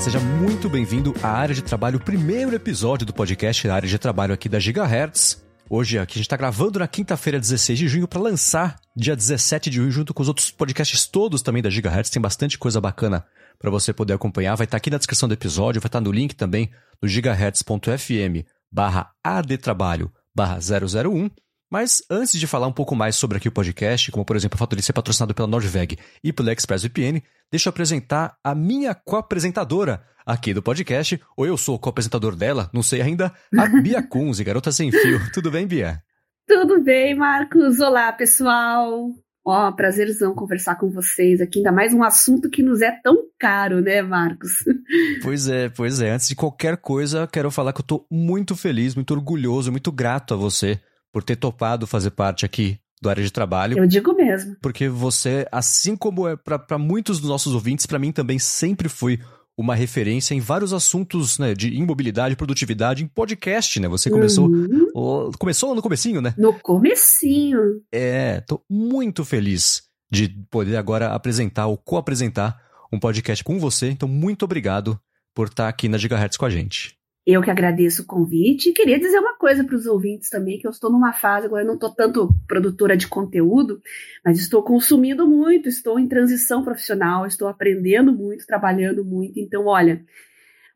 seja muito bem-vindo à área de trabalho, primeiro episódio do podcast área de trabalho aqui da Gigahertz. Hoje aqui a gente está gravando na quinta-feira, 16 de junho, para lançar dia 17 de junho, junto com os outros podcasts todos também da Gigahertz. Tem bastante coisa bacana para você poder acompanhar. Vai estar tá aqui na descrição do episódio, vai estar tá no link também no gigahertz.fm barra adtrabalho barra 001 mas antes de falar um pouco mais sobre aqui o podcast, como por exemplo o fato de ser patrocinado pela Nordveg e pelo ExpressVPN, deixa eu apresentar a minha co-apresentadora aqui do podcast, ou eu sou o co-apresentador dela, não sei ainda, a Bia Kunze, garota sem fio. Tudo bem, Bia? Tudo bem, Marcos. Olá, pessoal. Ó, prazerzão conversar com vocês aqui, ainda mais um assunto que nos é tão caro, né, Marcos? Pois é, pois é. Antes de qualquer coisa, quero falar que eu tô muito feliz, muito orgulhoso, muito grato a você por ter topado fazer parte aqui do área de trabalho. Eu digo mesmo. Porque você, assim como é para muitos dos nossos ouvintes, para mim também sempre foi uma referência em vários assuntos né, de imobilidade, produtividade, em podcast, né? Você começou uhum. começou no comecinho, né? No comecinho. É, tô muito feliz de poder agora apresentar ou co-apresentar um podcast com você. Então, muito obrigado por estar aqui na Gigahertz com a gente. Eu que agradeço o convite e queria dizer uma coisa para os ouvintes também, que eu estou numa fase, agora eu não estou tanto produtora de conteúdo, mas estou consumindo muito, estou em transição profissional, estou aprendendo muito, trabalhando muito. Então, olha,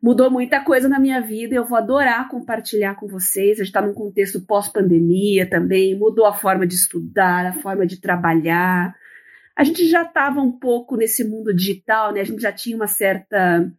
mudou muita coisa na minha vida, eu vou adorar compartilhar com vocês. A gente está num contexto pós-pandemia também, mudou a forma de estudar, a forma de trabalhar. A gente já estava um pouco nesse mundo digital, né? A gente já tinha uma certa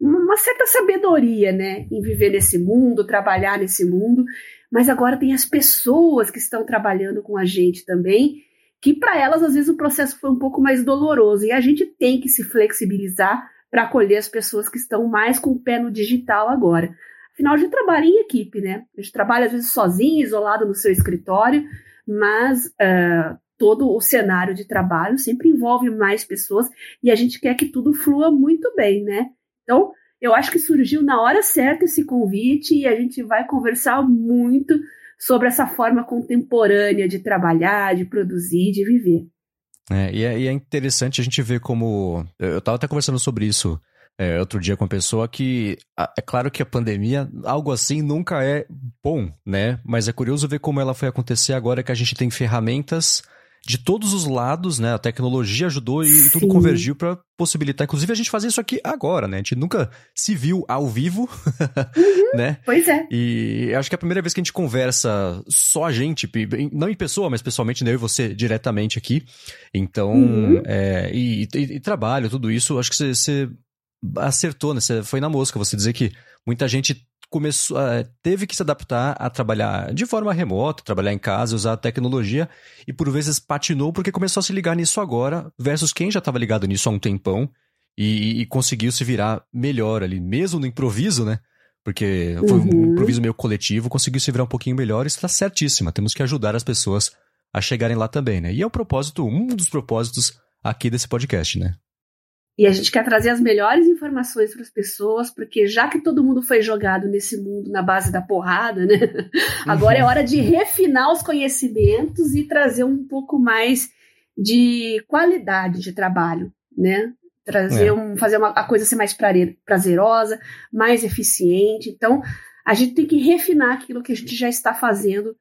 uma certa sabedoria, né, em viver nesse mundo, trabalhar nesse mundo, mas agora tem as pessoas que estão trabalhando com a gente também, que para elas às vezes o processo foi um pouco mais doloroso e a gente tem que se flexibilizar para acolher as pessoas que estão mais com o pé no digital agora. Afinal, a gente trabalha em equipe, né? A gente trabalha às vezes sozinho, isolado no seu escritório, mas uh, todo o cenário de trabalho sempre envolve mais pessoas e a gente quer que tudo flua muito bem, né? Então, eu acho que surgiu na hora certa esse convite e a gente vai conversar muito sobre essa forma contemporânea de trabalhar, de produzir, de viver. É, e, é, e é interessante a gente ver como. Eu estava até conversando sobre isso é, outro dia com uma pessoa que. É claro que a pandemia, algo assim, nunca é bom, né? Mas é curioso ver como ela foi acontecer agora que a gente tem ferramentas de todos os lados, né? A tecnologia ajudou e, tudo convergiu para possibilitar, inclusive, a gente fazer isso aqui agora, né? A gente nunca se viu ao vivo, uhum, né? Pois é. E acho que é a primeira vez que a gente conversa só a gente, não em pessoa, mas pessoalmente, né? eu e você diretamente aqui. Então, uhum. é, e, e, e, trabalho, tudo isso, acho que você, você acertou, né? Você foi na mosca, você dizer que muita gente começou, uh, teve que se adaptar a trabalhar de forma remota, trabalhar em casa, usar a tecnologia e por vezes patinou porque começou a se ligar nisso agora versus quem já estava ligado nisso há um tempão e, e, conseguiu se virar melhor ali, mesmo no improviso, né? Porque foi uhum. um improviso meio coletivo, conseguiu se virar um pouquinho melhor e está certíssima. Temos que ajudar as pessoas a chegarem lá também, né? E é o propósito, um dos propósitos aqui desse podcast, né? E a gente quer trazer as melhores informações para as pessoas, porque já que todo mundo foi jogado nesse mundo na base da porrada, né? Agora é uhum. hora de refinar os conhecimentos e trazer um pouco mais de qualidade de trabalho, né? Trazer é. um, fazer uma, a coisa ser mais prazerosa, mais eficiente. Então, a gente tem que refinar aquilo que a gente já está fazendo,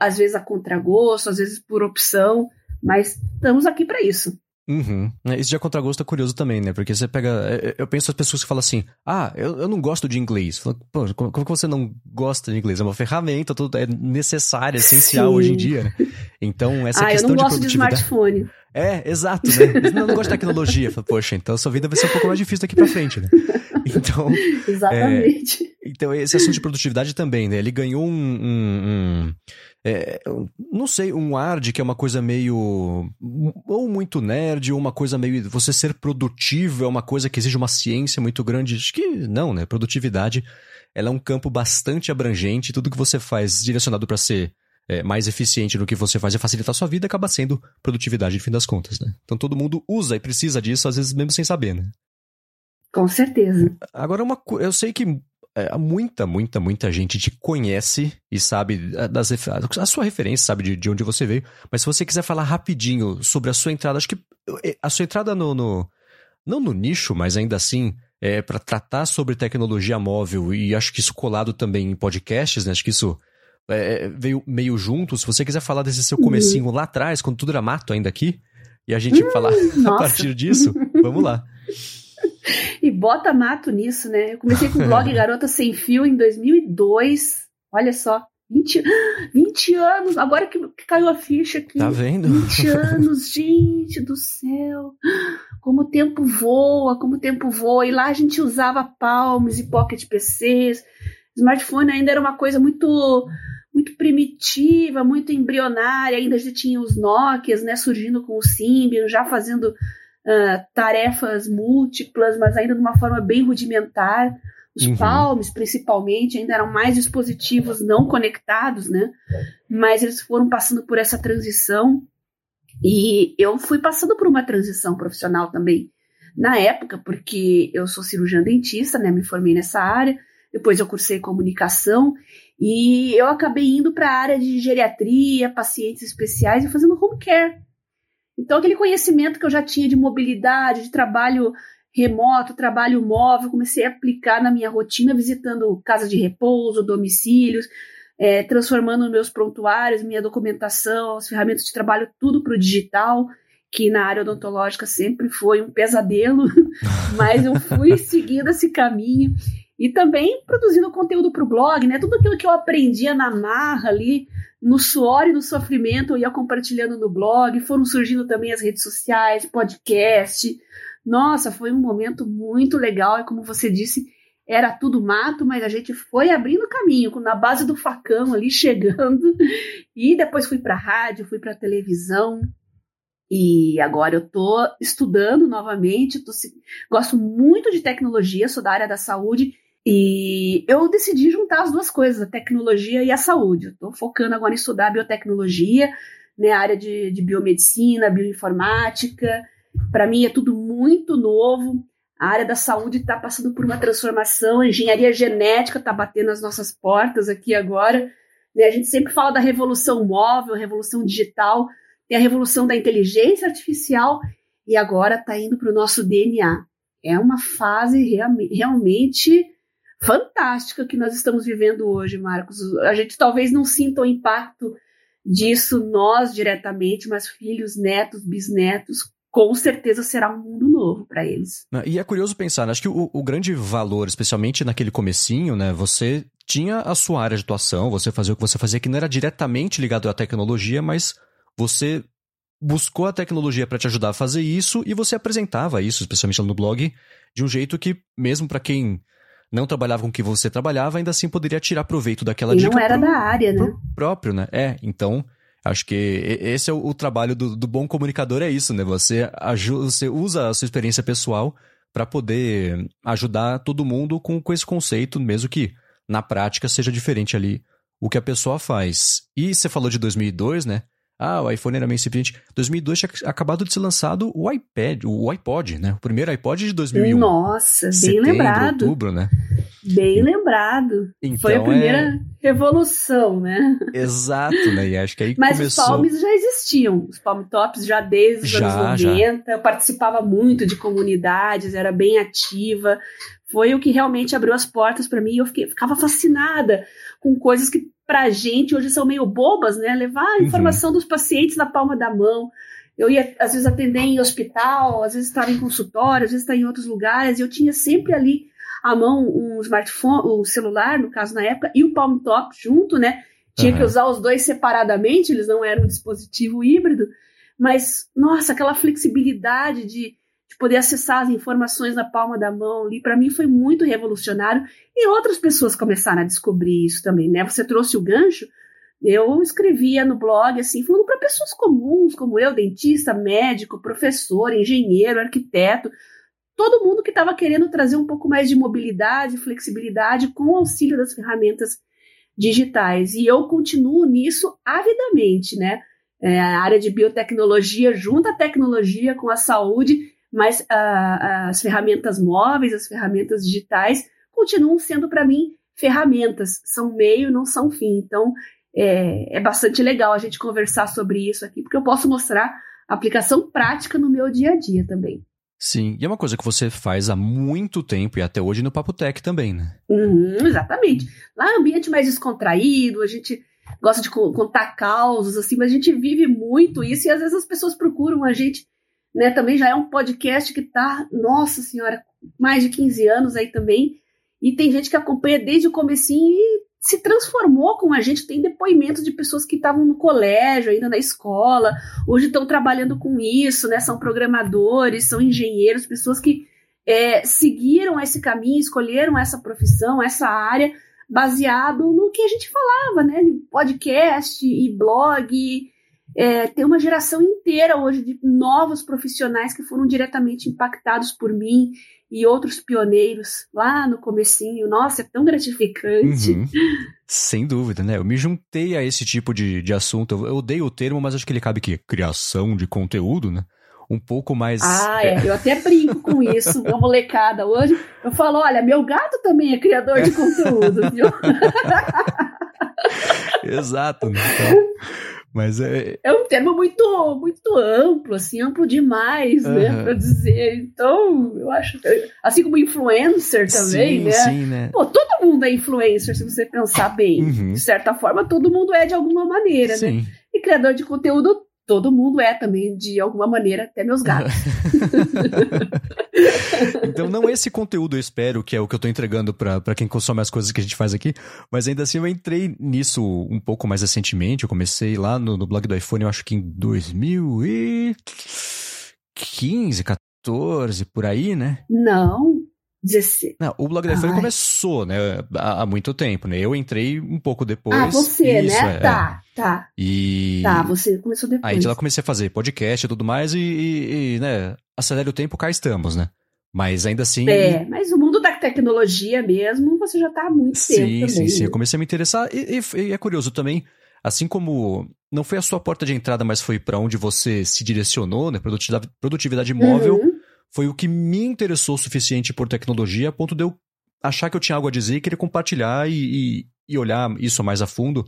às vezes a contragosto, às vezes por opção, mas estamos aqui para isso. Uhum. É, isso de contragosto é curioso também, né? Porque você pega. É, é, eu penso as pessoas que falam assim: ah, eu, eu não gosto de inglês. Falo, Pô, como, como que você não gosta de inglês? É uma ferramenta, tudo é necessária, essencial Sim. hoje em dia, né? Então, essa ah, questão eu não gosto de, de smartphone. É, exato, né? Não, não gosto de tecnologia. Falo, Poxa, então sua vida vai ser um pouco mais difícil daqui pra frente, né? Então. Exatamente. É, então, esse assunto de produtividade também, né? Ele ganhou um, um, um é, não sei, um ar de que é uma coisa meio. ou muito nerd, ou uma coisa meio. Você ser produtivo é uma coisa que exige uma ciência muito grande. Acho que não, né? Produtividade ela é um campo bastante abrangente. Tudo que você faz direcionado para ser é, mais eficiente no que você faz e facilitar a sua vida acaba sendo produtividade, no fim das contas, né? Então todo mundo usa e precisa disso, às vezes mesmo sem saber, né? Com certeza. Agora, uma, eu sei que é, muita, muita, muita gente te conhece e sabe é, das a sua referência, sabe de, de onde você veio. Mas se você quiser falar rapidinho sobre a sua entrada, acho que é, a sua entrada no, no não no nicho, mas ainda assim é, para tratar sobre tecnologia móvel, e acho que isso colado também em podcasts, né? Acho que isso é, veio meio junto. Se você quiser falar desse seu uhum. comecinho uhum. lá atrás, quando tudo era mato ainda aqui, e a gente uhum, falar a partir disso, vamos lá. E bota mato nisso, né? Eu comecei com o blog Garota Sem Fio em 2002. Olha só, 20, 20 anos, agora que, caiu a ficha aqui. Tá vendo? 20 anos, gente do céu. Como o tempo voa, como o tempo voa. E lá a gente usava palms e pocket PCs. Smartphone ainda era uma coisa muito muito primitiva, muito embrionária, ainda já tinha os Nokias, né, surgindo com o Symbian, já fazendo uh, tarefas múltiplas, mas ainda de uma forma bem rudimentar. Os uhum. Palms, principalmente, ainda eram mais dispositivos não conectados, né? Mas eles foram passando por essa transição e eu fui passando por uma transição profissional também na época, porque eu sou cirurgiã dentista, né? Me formei nessa área, depois eu cursei comunicação e eu acabei indo para a área de geriatria, pacientes especiais e fazendo home care. Então, aquele conhecimento que eu já tinha de mobilidade, de trabalho remoto, trabalho móvel, comecei a aplicar na minha rotina, visitando casas de repouso, domicílios, é, transformando meus prontuários, minha documentação, as ferramentas de trabalho, tudo para o digital, que na área odontológica sempre foi um pesadelo, mas eu fui seguindo esse caminho e também produzindo conteúdo para o blog, né? Tudo aquilo que eu aprendia na marra ali, no suor e no sofrimento, eu ia compartilhando no blog, foram surgindo também as redes sociais, podcast, nossa, foi um momento muito legal e como você disse, era tudo mato, mas a gente foi abrindo caminho, na base do facão ali chegando. E depois fui para rádio, fui para televisão. E agora eu tô estudando novamente, tô, gosto muito de tecnologia, sou da área da saúde e eu decidi juntar as duas coisas, a tecnologia e a saúde. Estou focando agora em estudar biotecnologia, né, a área de, de biomedicina, bioinformática, para mim é tudo muito novo. A área da saúde está passando por uma transformação, a engenharia genética está batendo as nossas portas aqui agora. Né? A gente sempre fala da revolução móvel, revolução digital, tem a revolução da inteligência artificial e agora está indo para o nosso DNA. É uma fase realmente fantástica que nós estamos vivendo hoje, Marcos. A gente talvez não sinta o impacto disso nós diretamente, mas filhos, netos, bisnetos com certeza será um mundo novo para eles. E é curioso pensar, né? acho que o, o, grande valor, especialmente naquele comecinho, né? Você tinha a sua área de atuação, você fazia o que você fazia, que não era diretamente ligado à tecnologia, mas você buscou a tecnologia para te ajudar a fazer isso e você apresentava isso, especialmente no blog, de um jeito que, mesmo para quem não trabalhava com o que você trabalhava, ainda assim poderia tirar proveito daquela e dica. não era pro, da área, né? Próprio, né? É, então Acho que esse é o, o trabalho do, do, bom comunicador, é isso, né? Você, ajuda, você usa a sua experiência pessoal para poder ajudar todo mundo com, com esse conceito, mesmo que na prática seja diferente ali o que a pessoa faz. E você falou de 2002, né? Ah, o iPhone era meio incipiente. 2002 tinha acabado de ser lançado o iPad, o iPod, né? O primeiro iPod de 2001. Nossa, bem Setembro, lembrado. outubro, né? Bem lembrado. Então, Foi a então, primeira é... revolução, né? Exato, né? E acho que aí Mas começou... os palmes já existiam. Os palm tops já desde os já, anos 90. Já. Eu participava muito de comunidades, era bem ativa. Foi o que realmente abriu as portas para mim. Eu fiquei, ficava fascinada com coisas que pra gente hoje são meio bobas, né? Levar a uhum. informação uhum. dos pacientes na palma da mão. Eu ia, às vezes, atender em hospital, às vezes estava em consultório, às vezes estava em outros lugares, e eu tinha sempre ali à mão um smartphone, um celular, no caso na época, e o Palm Top junto, né? Tinha uhum. que usar os dois separadamente, eles não eram um dispositivo híbrido, mas, nossa, aquela flexibilidade de, de poder acessar as informações na palma da mão ali, para mim foi muito revolucionário, e outras pessoas começaram a descobrir isso também, né? Você trouxe o gancho, eu escrevia no blog, assim, falando para pessoas comuns, como eu, dentista, médico, professor, engenheiro, arquiteto, todo mundo que estava querendo trazer um pouco mais de mobilidade, flexibilidade com o auxílio das ferramentas digitais. E eu continuo nisso avidamente, né? É, a área de biotecnologia junta a tecnologia com a saúde, mas uh, as ferramentas móveis, as ferramentas digitais continuam sendo para mim ferramentas, são meio, não são fim. Então é, é bastante legal a gente conversar sobre isso aqui, porque eu posso mostrar aplicação prática no meu dia a dia também. Sim, e é uma coisa que você faz há muito tempo e até hoje no Papo Tech também, né? Uhum, exatamente. Lá é um ambiente mais descontraído, a gente gosta de contar causos, assim, mas a gente vive muito isso e às vezes as pessoas procuram a gente, né? Também já é um podcast que tá, nossa senhora, mais de 15 anos aí também. E tem gente que acompanha desde o comecinho e se transformou com a gente. Tem depoimentos de pessoas que estavam no colégio, ainda na escola, hoje estão trabalhando com isso, né? São programadores, são engenheiros, pessoas que é, seguiram esse caminho, escolheram essa profissão, essa área, baseado no que a gente falava, né? Podcast e blog. É, tem uma geração inteira hoje de novos profissionais que foram diretamente impactados por mim e outros pioneiros lá no comecinho. Nossa, é tão gratificante. Uhum. Sem dúvida, né? Eu me juntei a esse tipo de, de assunto. Eu odeio o termo, mas acho que ele cabe aqui. Criação de conteúdo, né? Um pouco mais. Ah, é. Eu até brinco com isso, uma molecada hoje. Eu falo: olha, meu gato também é criador de conteúdo, viu? Exato. Né? Então, mas é... é um termo muito muito amplo, assim, amplo demais, uhum. né, para dizer. Então, eu acho, assim como influencer também, sim, né? Sim, né? Pô, todo mundo é influencer se você pensar bem. Uhum. De certa forma, todo mundo é de alguma maneira, né? sim. né? E criador de conteúdo todo mundo é também, de alguma maneira, até meus gatos. então, não esse conteúdo, eu espero, que é o que eu tô entregando para quem consome as coisas que a gente faz aqui, mas ainda assim eu entrei nisso um pouco mais recentemente. Eu comecei lá no, no blog do iPhone, eu acho que em 2015, 14, por aí, né? Não, 16. Não, o blog da iPhone começou, né, há, há, muito tempo, né? Eu entrei um pouco depois. Ah, você, isso, né? É, tá, tá. E... Tá, você começou depois. Aí de lá comecei a fazer podcast e tudo mais e, e, e, né, acelere o tempo, cá estamos, né? Mas ainda assim... É, mas o mundo da tecnologia mesmo, você já tá há muito sim, tempo. Sim, sim, sim. Eu comecei a me interessar e, e é curioso também, assim como não foi a sua porta de entrada, mas foi para onde você se direcionou, né? Produtividade, produtividade móvel... Uhum foi o que me interessou o suficiente por tecnologia a ponto de eu achar que eu tinha algo a dizer e querer compartilhar e, e, e olhar isso mais a fundo.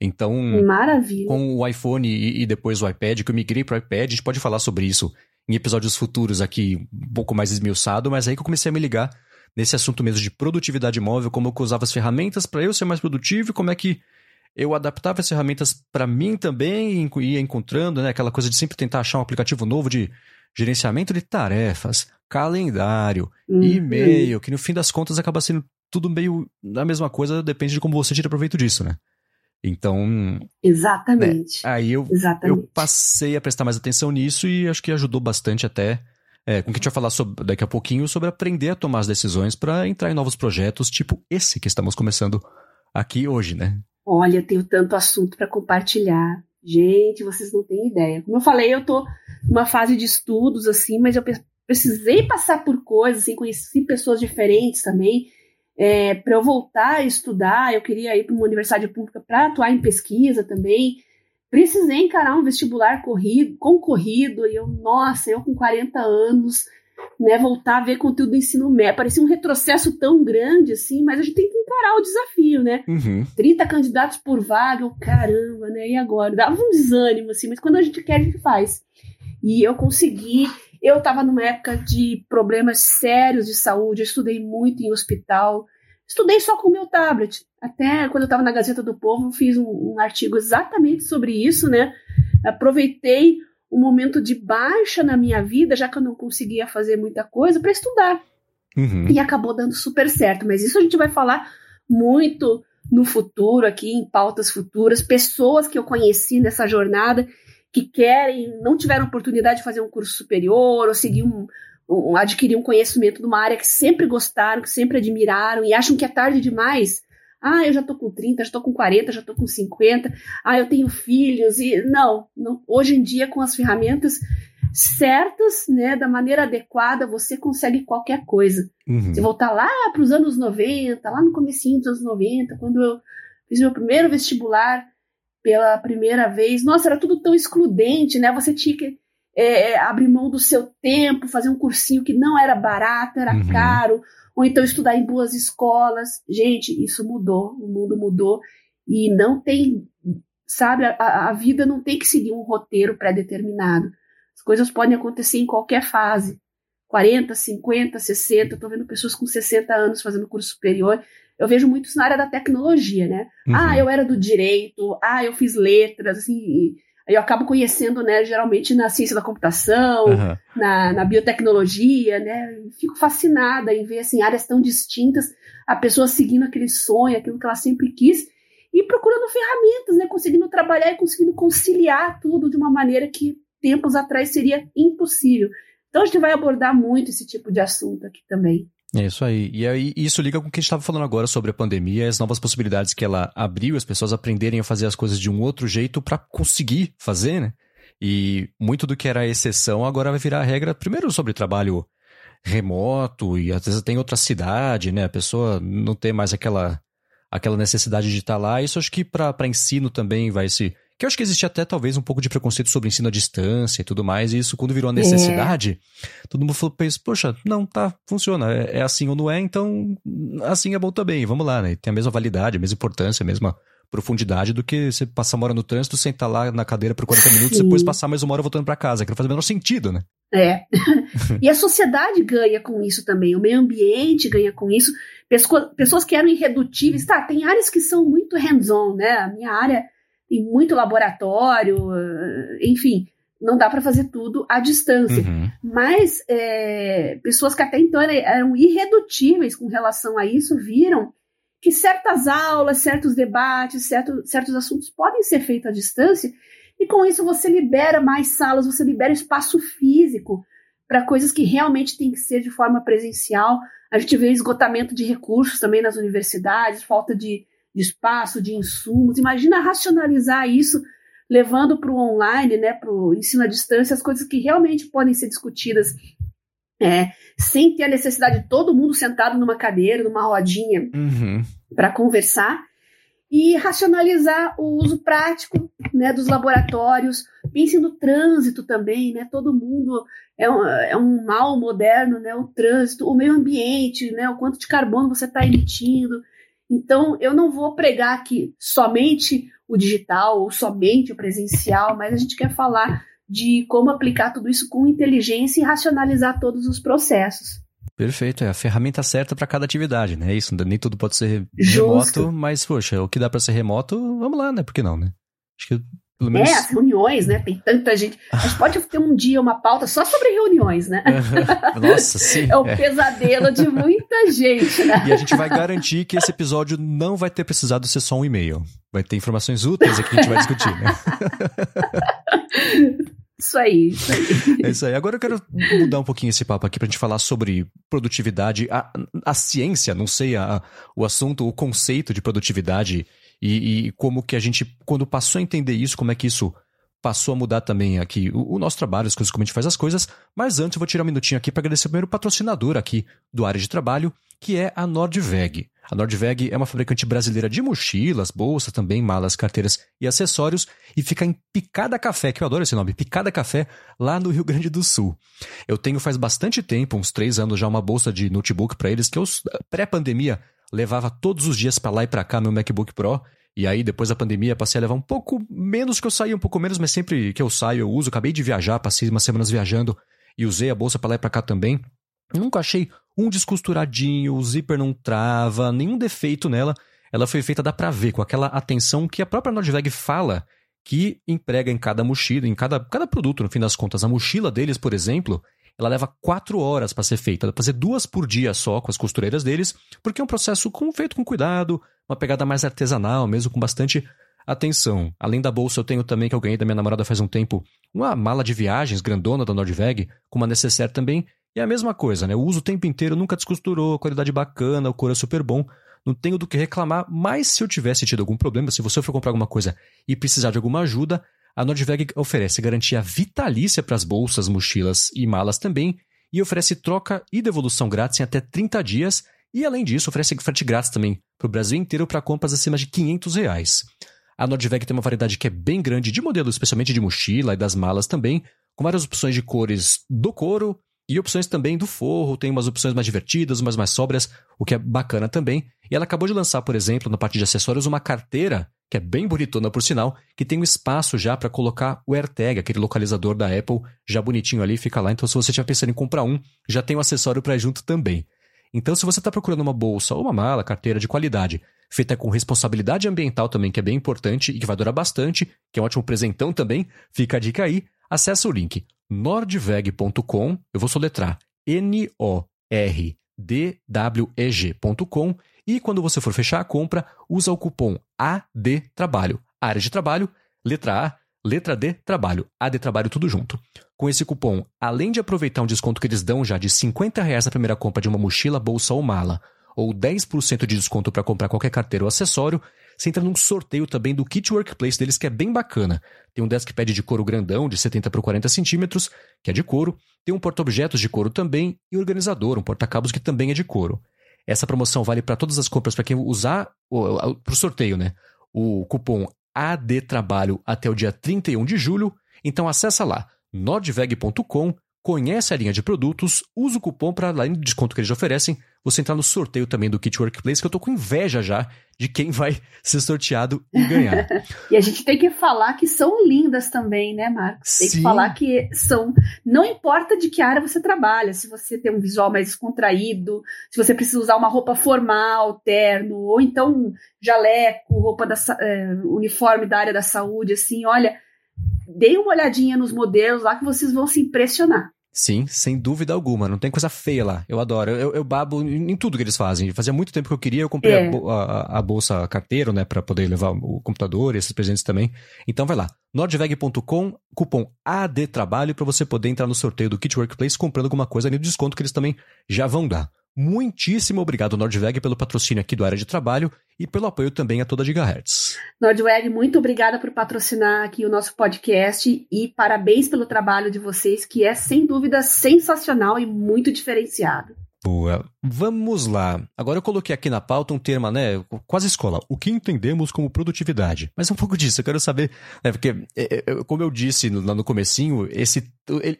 Então, Maravilha. com o iPhone e, e, depois o iPad, que eu migrei para o iPad, a gente pode falar sobre isso em episódios futuros aqui, um pouco mais esmiuçado, mas aí que eu comecei a me ligar nesse assunto mesmo de produtividade móvel, como eu usava as ferramentas para eu ser mais produtivo e como é que eu adaptava as ferramentas para mim também e ia encontrando, né, aquela coisa de sempre tentar achar um aplicativo novo de gerenciamento de tarefas, calendário, uhum. e-mail, que no fim das contas acaba sendo tudo meio a mesma coisa, depende de como você tira proveito disso, né? Então. Exatamente. Né, aí eu, Exatamente. eu passei a prestar mais atenção nisso e acho que ajudou bastante até. É, com que a gente vai falar sobre, daqui a pouquinho sobre aprender a tomar as decisões para entrar em novos projetos, tipo esse que estamos começando aqui hoje, né? Olha, eu tenho tanto assunto para compartilhar. Gente, vocês não têm ideia. Como eu falei, eu tô numa fase de estudos, assim, mas eu precisei passar por coisas, assim, conheci pessoas diferentes também. É, para eu voltar a estudar, eu queria ir para uma universidade pública para atuar em pesquisa também. Precisei encarar um vestibular corrido, concorrido, e eu, nossa, eu com 40 anos, né, voltar a ver conteúdo do ensino médio. Parecia um retrocesso tão grande assim, mas a gente tem que encarar o desafio, né? Uhum. 30 candidatos por vaga, eu, caramba, né? E agora? Dava um desânimo, assim, mas quando a gente quer, a gente faz. E eu consegui. Eu estava numa época de problemas sérios de saúde, eu estudei muito em hospital. Estudei só com o meu tablet. Até quando eu estava na Gazeta do Povo, fiz um, um artigo exatamente sobre isso, né? Aproveitei um momento de baixa na minha vida, já que eu não conseguia fazer muita coisa, para estudar. Uhum. E acabou dando super certo. Mas isso a gente vai falar muito no futuro, aqui em pautas futuras. Pessoas que eu conheci nessa jornada que querem, não tiveram oportunidade de fazer um curso superior ou seguir um, um adquirir um conhecimento de uma área que sempre gostaram, que sempre admiraram e acham que é tarde demais ah, eu já tô com 30, já tô com 40, já tô com 50. Ah, eu tenho filhos e não, não. hoje em dia com as ferramentas certas, né, da maneira adequada, você consegue qualquer coisa. Uhum. Se voltar lá para os anos 90, lá no comecinho dos anos 90, quando eu fiz meu primeiro vestibular pela primeira vez, nossa, era tudo tão excludente, né? Você tinha que é, abrir mão do seu tempo, fazer um cursinho que não era barato, era uhum. caro ou então estudar em boas escolas. Gente, isso mudou, o mundo mudou e não tem, sabe, a, a vida não tem que seguir um roteiro pré-determinado. As coisas podem acontecer em qualquer fase. 40, 50, 60, estou vendo pessoas com 60 anos fazendo curso superior. Eu vejo muito isso na área da tecnologia, né? Uhum. Ah, eu era do direito, ah, eu fiz letras, assim, eu acabo conhecendo, né, geralmente na ciência da computação, uhum. na, na, biotecnologia, né? Fico fascinada em ver assim, áreas tão distintas, a pessoa seguindo aquele sonho, aquilo que ela sempre quis, e procurando ferramentas, né? Conseguindo trabalhar e conseguindo conciliar tudo de uma maneira que tempos atrás seria impossível. Então a gente vai abordar muito esse tipo de assunto aqui também. É isso aí. E aí, isso liga com o que a gente estava falando agora sobre a pandemia e as novas possibilidades que ela abriu, as pessoas aprenderem a fazer as coisas de um outro jeito para conseguir fazer, né? E muito do que era exceção agora vai virar regra, primeiro sobre trabalho remoto e às vezes tem outra cidade, né? A pessoa não tem mais aquela, aquela necessidade de estar lá. Isso acho que para ensino também vai se que eu acho que existe até talvez um pouco de preconceito sobre ensino à distância e tudo mais, e isso quando virou a necessidade, é. todo mundo falou, poxa, não, tá, funciona, é, é, assim ou não é, então assim é bom também, vamos lá, né? Tem a mesma validade, a mesma importância, a mesma profundidade do que você passar uma hora no trânsito, sentar lá na cadeira por 40 minutos e depois passar mais uma hora voltando para casa, que não faz o menor sentido, né? É. e a sociedade ganha com isso também, o meio ambiente ganha com isso. Pessoas que eram irredutíveis, tá, tem áreas que são muito hands-on, né? A minha área tem muito laboratório, enfim, não dá para fazer tudo à distância. Uhum. Mas é, pessoas que até então eram irredutíveis com relação a isso viram que certas aulas, certos debates, certo, certos assuntos podem ser feitos à distância, e com isso você libera mais salas, você libera espaço físico para coisas que realmente têm que ser de forma presencial. A gente vê esgotamento de recursos também nas universidades, falta de de espaço, de insumos. Imagina racionalizar isso levando para o online, né, para o ensino à distância, as coisas que realmente podem ser discutidas é, sem ter a necessidade de todo mundo sentado numa cadeira, numa rodinha, uhum. para conversar. E racionalizar o uso prático né, dos laboratórios. Pense no trânsito também, né? Todo mundo é um, é um mal moderno, né? O trânsito, o meio ambiente, né? O quanto de carbono você está emitindo. Então, eu não vou pregar aqui somente o digital ou somente o presencial, mas a gente quer falar de como aplicar tudo isso com inteligência e racionalizar todos os processos. Perfeito, é a ferramenta certa para cada atividade, né? Isso, nem tudo pode ser Justo. remoto, mas, poxa, o que dá para ser remoto, vamos lá, né? Por que não, né? Acho que pelo menos... É, as reuniões, né? Tem tanta gente. A gente pode ter um dia uma pauta só sobre reuniões, né? Nossa, sim. É o é. pesadelo de muita gente, né? E a gente vai garantir que esse episódio não vai ter precisado ser só um e-mail. Vai ter informações úteis aqui que a gente vai discutir, né? Isso aí, isso aí. É isso aí. Agora eu quero mudar um pouquinho esse papo aqui pra gente falar sobre produtividade, a, a ciência, não sei, a, o assunto, o conceito de produtividade e, e, como que a gente, quando passou a entender isso, como é que isso passou a mudar também aqui o, o nosso trabalho, as coisas como a gente faz as coisas. Mas antes eu vou tirar um minutinho aqui para agradecer o primeiro patrocinador aqui do área de trabalho, que é a Nordveg. A Nordveg é uma fabricante brasileira de mochilas, bolsas também, malas, carteiras e acessórios e fica em Picada Café, que eu adoro esse nome, Picada Café, lá no Rio Grande do Sul. Eu tenho faz bastante tempo, uns três anos já, uma bolsa de notebook para eles, que eu, pré-pandemia, levava todos os dias para lá e para cá meu MacBook Pro. E aí, depois da pandemia, passei a levar um pouco menos que eu saía, um pouco menos, mas sempre que eu saio eu uso. Acabei de viajar, passei umas semanas viajando e usei a bolsa para lá e para cá também. Nunca achei um descosturadinho, o zíper não trava, nenhum defeito nela. Ela foi feita, dá pra ver, com aquela atenção que a própria Nordveg fala que emprega em cada mochila, em cada, cada produto, no fim das contas. A mochila deles, por exemplo, ela leva quatro horas para ser feita. Dá pra fazer duas por dia só com as costureiras deles, porque é um processo com, feito com cuidado, uma pegada mais artesanal, mesmo com bastante atenção. Além da bolsa, eu tenho também, que eu ganhei da minha namorada faz um tempo, uma mala de viagens grandona da Nordveg, com uma necessaire também. E é a mesma coisa, né? Eu uso o tempo inteiro, nunca descosturou, qualidade bacana, o couro é super bom. Não tenho do que reclamar, mas se eu tivesse tido algum problema, se você for comprar alguma coisa e precisar de alguma ajuda, a Nordveg oferece garantia vitalícia para as bolsas, mochilas e malas também, e oferece troca e devolução grátis em até 30 dias, e além disso oferece frete grátis também para o Brasil inteiro para compras acima de 500 reais. A Nordveg tem uma variedade que é bem grande de modelos, especialmente de mochila e das malas também, com várias opções de cores do couro e opções também do forro, tem umas opções mais divertidas, umas mais sóbrias, o que é bacana também. E ela acabou de lançar, por exemplo, na parte de acessórios, uma carteira que é bem bonitona por sinal, que tem um espaço já para colocar o AirTag, aquele localizador da Apple, já bonitinho ali, fica lá. Então, se você estiver pensando em comprar um, já tem um acessório para junto também. Então, se você está procurando uma bolsa ou uma mala, carteira de qualidade, feita com responsabilidade ambiental também, que é bem importante e que vai durar bastante, que é um ótimo presentão também, fica a dica aí. Acesse o link nordveg.com, eu vou soletrar N-O-R-D-W-E-G.com e quando você for fechar a compra, usa o cupom AD-Trabalho. Área de trabalho, letra A, letra D, trabalho. AD Trabalho tudo junto. Com esse cupom, além de aproveitar um desconto que eles dão já de 50 reais na primeira compra de uma mochila, bolsa ou mala, ou 10% de desconto para comprar qualquer carteira ou acessório, você entra num sorteio também do Kit Workplace deles, que é bem bacana. Tem um deskpad de couro grandão, de 70 por 40 centímetros, que é de couro. Tem um porta-objetos de couro também e um organizador, um porta-cabos que também é de couro. Essa promoção vale para todas as compras para quem usar para o sorteio, né? O cupom AD Trabalho até o dia 31 de julho. Então acessa lá nordveg.com conhece a linha de produtos, usa o cupom para, além do desconto que eles oferecem, você entrar no sorteio também do Kit Workplace, que eu tô com inveja já de quem vai ser sorteado e ganhar. e a gente tem que falar que são lindas também, né, Marcos? Tem Sim. que falar que são. Não importa de que área você trabalha, se você tem um visual mais contraído, se você precisa usar uma roupa formal, terno, ou então jaleco, roupa da é, uniforme da área da saúde, assim, olha. Deem uma olhadinha nos modelos lá que vocês vão se impressionar. Sim, sem dúvida alguma. Não tem coisa feia lá. Eu adoro. Eu, eu babo em, tudo que eles fazem. Fazia muito tempo que eu queria. Eu comprei é. a, a, a, bolsa carteiro, né? Pra poder levar o computador e esses presentes também. Então vai lá. nordveg.com, cupom ADTrabalho para você poder entrar no sorteio do Kit Workplace comprando alguma coisa ali do desconto que eles também já vão dar. Muitíssimo obrigado, Nordweg, pelo patrocínio aqui do Área de Trabalho e pelo apoio também a toda a Gigahertz. Nordweg, muito obrigada por patrocinar aqui o nosso podcast e parabéns pelo trabalho de vocês, que é sem dúvida sensacional e muito diferenciado. Boa. Vamos lá. Agora eu coloquei aqui na pauta um termo, né? Quase escola. O que entendemos como produtividade. Mas um pouco disso, eu quero saber, né? Porque, é, é, como eu disse lá no comecinho, esse,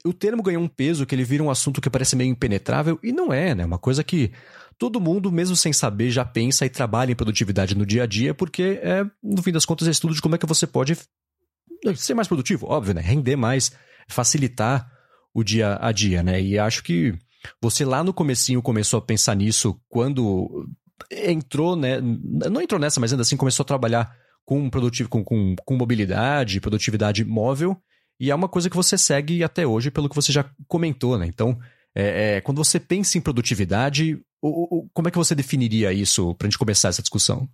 o termo ganhou um peso que ele vira um assunto que parece meio impenetrável e não é, né? Uma coisa que todo mundo, mesmo sem saber, já pensa e trabalha em produtividade no dia a dia, porque é, no fim das contas, é estudo de como é que você pode ser mais produtivo, óbvio, né? Render mais, facilitar o dia a dia, né? E acho que você lá no comecinho começou a pensar nisso quando entrou, né? Não entrou nessa, mas ainda assim começou a trabalhar com, produtivo, com, com, com mobilidade, produtividade móvel, e é uma coisa que você segue até hoje, pelo que você já comentou, né? Então, é, é, quando você pensa em produtividade, o, o, como é que você definiria isso para a gente começar essa discussão?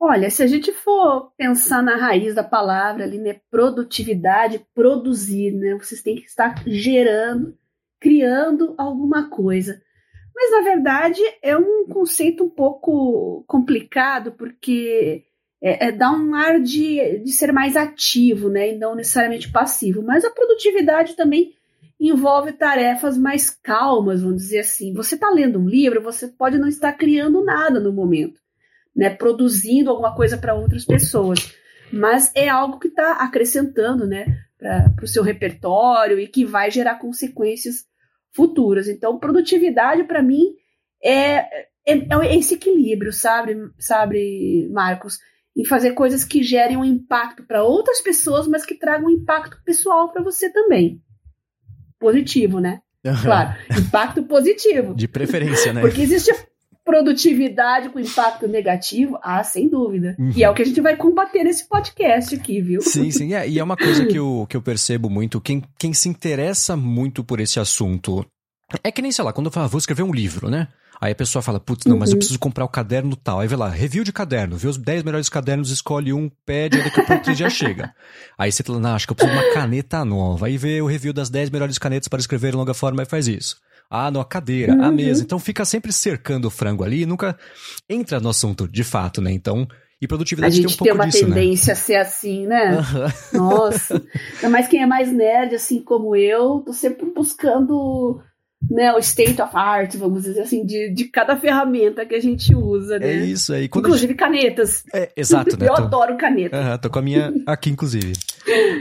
Olha, se a gente for pensar na raiz da palavra ali, né? Produtividade, produzir, né? Vocês têm que estar gerando criando alguma coisa. Mas, na verdade, é um conceito um pouco complicado, porque é, é, dá um ar de, de ser mais ativo, né? E não necessariamente passivo. Mas a produtividade também envolve tarefas mais calmas, vamos dizer assim. Você está lendo um livro, você pode não estar criando nada no momento, né? Produzindo alguma coisa para outras pessoas. Mas é algo que está acrescentando, né? Para o seu repertório e que vai gerar consequências futuras. Então, produtividade para mim é, é, é, esse equilíbrio, sabe, sabe, Marcos? Em fazer coisas que gerem um impacto para outras pessoas, mas que tragam um impacto pessoal para você também. Positivo, né? Uhum. Claro, impacto positivo. De preferência, né? Porque existe produtividade com impacto negativo? Ah, sem dúvida. Uhum. E é o que a gente vai combater nesse podcast aqui, viu? Sim, sim. É, e é uma coisa que eu, que eu percebo muito. Quem, quem se interessa muito por esse assunto é que nem, sei lá, quando eu falo, ah, vou escrever um livro, né? Aí a pessoa fala, putz, não, mas eu uhum. preciso comprar o caderno tal. Aí vai lá, review de caderno, vê os 10 melhores cadernos, escolhe um, pede, daqui a pouco já chega. Aí você fala, não, acho que eu preciso de uma caneta nova. Aí vê o review das 10 melhores canetas para escrever em longa forma e faz isso. Ah, não, a cadeira, uhum. a mesa. Então fica sempre cercando o frango ali e nunca entra no assunto de fato, né? Então, e produtividade tem um pouco disso, né? A gente tem uma tendência né? a ser assim, né? Uhum. Nossa. Ainda mais quem é mais nerd, assim como eu, tô sempre buscando né, o state of art, vamos dizer assim, de, de cada ferramenta que a gente usa, né? É isso aí. Inclusive gente... canetas. É, exato, né? Eu tô... adoro caneta. Uhum, tô com a minha aqui, inclusive.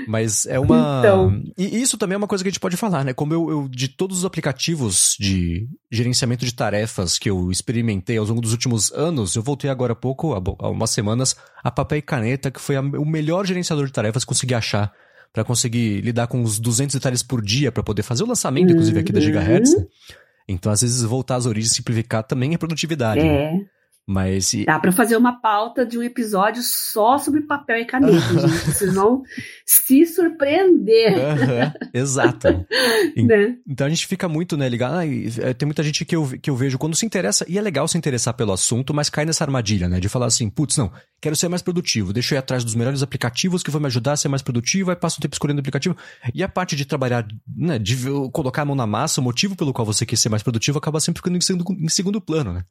Mas é uma. Então... E isso também é uma coisa que a gente pode falar, né? Como eu, eu, de todos os aplicativos de gerenciamento de tarefas que eu experimentei ao longo dos últimos anos, eu voltei agora há pouco, há umas semanas, a papel e caneta, que foi a, o melhor gerenciador de tarefas que consegui achar para conseguir lidar com os 200 detalhes por dia para poder fazer o lançamento, inclusive aqui da Gigahertz. Né? Então, às vezes, voltar às origens e simplificar também é produtividade. É. Né? Mas. Dá para fazer uma pauta de um episódio só sobre papel e caneta, gente. Vocês vão se surpreender. Uhum, exato. né? Então a gente fica muito, né, ligado. Ah, tem muita gente que eu, que eu vejo quando se interessa, e é legal se interessar pelo assunto, mas cai nessa armadilha, né? De falar assim, putz, não, quero ser mais produtivo, deixa eu ir atrás dos melhores aplicativos que vão me ajudar a ser mais produtivo, aí passo um tempo escolhendo o aplicativo. E a parte de trabalhar, né, de colocar a mão na massa, o motivo pelo qual você quer ser mais produtivo acaba sempre ficando em segundo, em segundo plano, né?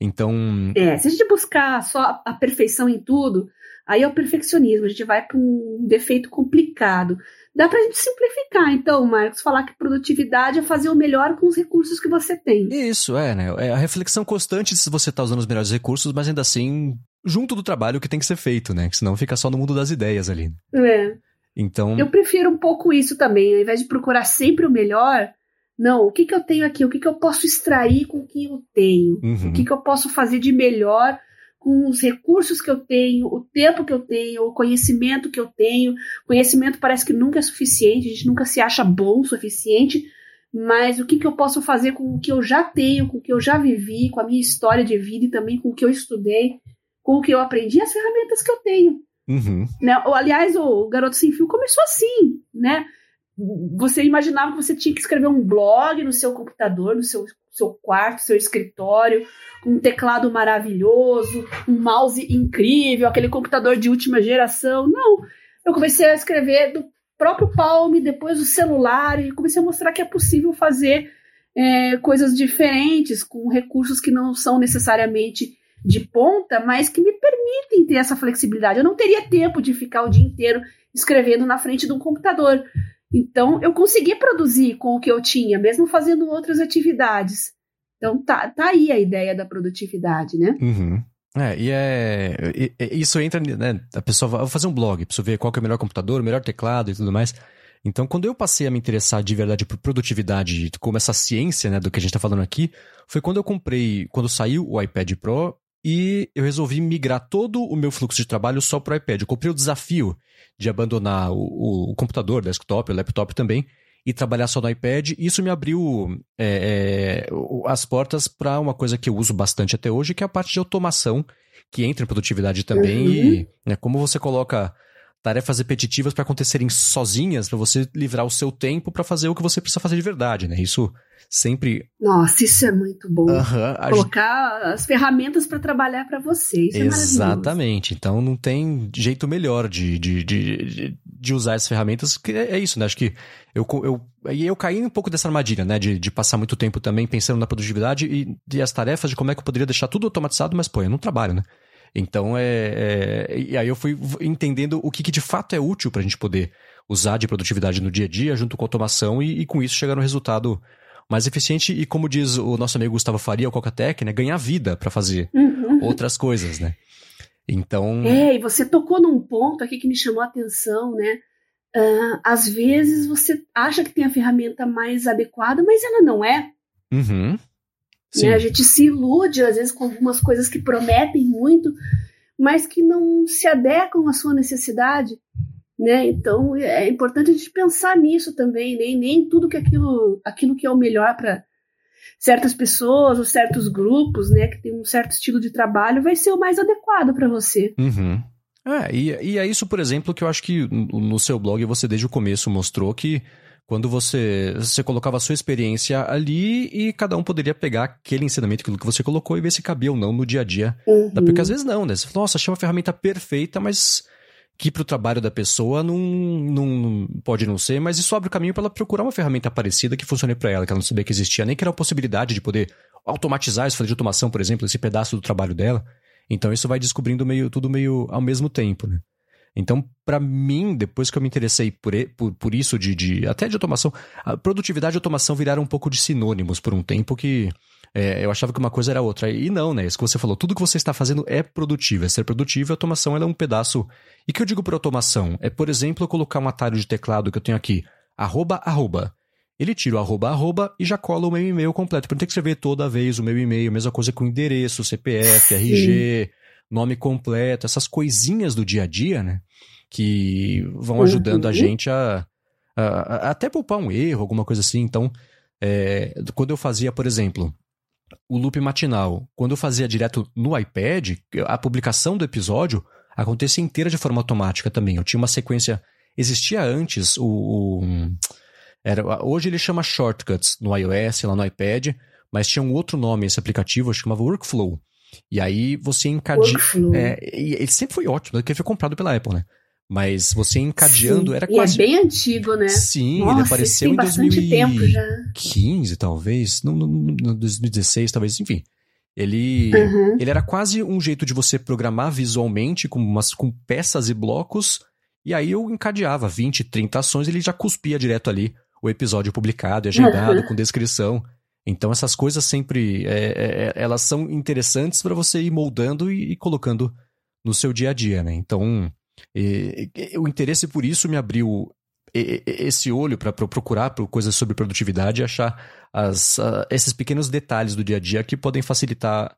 Então. É, se a gente buscar só a perfeição em tudo, aí é o perfeccionismo, a gente vai para um defeito complicado. Dá para a gente simplificar, então, Marcos, falar que produtividade é fazer o melhor com os recursos que você tem. Isso, é, né? É a reflexão constante se você está usando os melhores recursos, mas ainda assim, junto do trabalho que tem que ser feito, né? Que senão fica só no mundo das ideias ali. É. Então. Eu prefiro um pouco isso também, ao invés de procurar sempre o melhor, não, o que, que eu tenho aqui? O que, que eu posso extrair com o que eu tenho? Uhum. O que, que eu posso fazer de melhor com os recursos que eu tenho, o tempo que eu tenho, o conhecimento que eu tenho. Conhecimento parece que nunca é suficiente, a gente nunca se acha bom o suficiente, mas o que, que eu posso fazer com o que eu já tenho, com o que eu já vivi, com a minha história de vida e também com o que eu estudei, com o que eu aprendi, as ferramentas que eu tenho. Uhum. Né? Aliás, o Garoto Sem Fio começou assim, né? Você imaginava que você tinha que escrever um blog no seu computador, no seu, seu quarto, seu escritório, com um teclado maravilhoso, um mouse incrível, aquele computador de última geração. Não, eu comecei a escrever do próprio Palm, depois do celular, e comecei a mostrar que é possível fazer é, coisas diferentes, com recursos que não são necessariamente de ponta, mas que me permitem ter essa flexibilidade. Eu não teria tempo de ficar o dia inteiro escrevendo na frente de um computador. Então, eu consegui produzir com o que eu tinha, mesmo fazendo outras atividades. Então, tá, tá aí a ideia da produtividade, né? Uhum. É, e é. E, e, isso entra, né? A pessoa vai fazer um blog, pra ver qual que é o melhor computador, o melhor teclado e tudo mais. Então, quando eu passei a me interessar de verdade por produtividade, como essa ciência, né, do que a gente tá falando aqui, foi quando eu comprei, quando saiu o iPad Pro e eu resolvi migrar todo o meu fluxo de trabalho só pro iPad. Eu comprei o desafio de abandonar o, o computador, desktop, o laptop também, e trabalhar só no iPad. Isso me abriu é, é, as portas para uma coisa que eu uso bastante até hoje, que é a parte de automação, que entra em produtividade também. Uhum. E né, como você coloca tarefas repetitivas para acontecerem sozinhas, para você livrar o seu tempo para fazer o que você precisa fazer de verdade, né? Isso sempre. Nossa, isso é muito bom. Uhum, Colocar gente... as ferramentas para trabalhar para você. Isso é Exatamente. É então não tem jeito melhor de, de, de, de, usar essas ferramentas, que é, é isso, né? Acho que eu, eu, eu caí um pouco dessa armadilha, né? De, de passar muito tempo também pensando na produtividade e, e as tarefas, de como é que eu poderia deixar tudo automatizado, mas, pô, eu não trabalho, né? Então, é, é, E aí eu fui entendendo o que, que de fato é útil para a gente poder usar de produtividade no dia a dia, junto com automação, e, e com isso chegar no resultado mais eficiente e, como diz o nosso amigo Gustavo Faria, o Cocatec, né, ganhar vida para fazer uhum. outras coisas, né? Então. É, e você tocou num ponto aqui que me chamou a atenção, né? Uh, às vezes você acha que tem a ferramenta mais adequada, mas ela não é. Uhum. Né? A gente se ilude, às vezes, com algumas coisas que prometem muito, mas que não se adequam à sua necessidade. Né? Então é importante a gente pensar nisso também, nem, né? nem tudo que aquilo, aquilo que é o melhor para certas pessoas ou certos grupos, né, que tem um certo estilo de trabalho, vai ser o mais adequado para você. Uhum. É, e, e é isso, por exemplo, que eu acho que no seu blog você desde o começo mostrou que quando você, você colocava a sua experiência ali e cada um poderia pegar aquele ensinamento, aquilo que você colocou e ver se cabia ou não no dia a dia. Uhum. Porque às vezes não, né? Você fala, nossa, achei uma ferramenta perfeita, mas que para o trabalho da pessoa não, não pode não ser, mas isso abre o caminho para ela procurar uma ferramenta parecida que funcione para ela, que ela não sabia que existia, nem que era uma possibilidade de poder automatizar isso, fazer de automação, por exemplo, esse pedaço do trabalho dela. Então isso vai descobrindo meio tudo meio ao mesmo tempo, né? Então, para mim, depois que eu me interessei por, por, por isso, de, de, até de automação, produtividade e automação viraram um pouco de sinônimos por um tempo que é, eu achava que uma coisa era outra. E não, né? Isso que você falou, tudo que você está fazendo é produtivo, é ser produtivo e automação é um pedaço. E que eu digo por automação? É, por exemplo, eu colocar um atalho de teclado que eu tenho aqui, arroba, arroba. Ele tira o arroba, arroba e já cola o meu e-mail completo. Para não ter que escrever toda vez o meu e-mail, mesma coisa com endereço, CPF. RG, nome completo, essas coisinhas do dia a dia, né? Que vão ajudando uhum. a gente a, a, a, até poupar um erro, alguma coisa assim. Então, é, quando eu fazia, por exemplo, o loop matinal, quando eu fazia direto no iPad, a publicação do episódio acontecia inteira de forma automática também. Eu tinha uma sequência. Existia antes o. o era, hoje ele chama Shortcuts no iOS, lá no iPad, mas tinha um outro nome esse aplicativo, chamava Workflow. E aí você encadeia. É, ele sempre foi ótimo, porque ele foi comprado pela Apple, né? Mas você encadeando Sim, era quase. E é bem antigo, né? Sim, Nossa, ele apareceu em 2015, talvez. No 2016, talvez, enfim. Ele, uhum. ele era quase um jeito de você programar visualmente com, umas, com peças e blocos. E aí eu encadeava 20, 30 ações ele já cuspia direto ali o episódio publicado, agendado, uhum. com descrição. Então essas coisas sempre é, é, é elas são interessantes para você ir moldando e, e, colocando no seu dia a dia, né? Então e, e, o interesse por isso me abriu esse olho para procurar por coisas sobre produtividade e achar as, esses pequenos detalhes do dia a dia que podem facilitar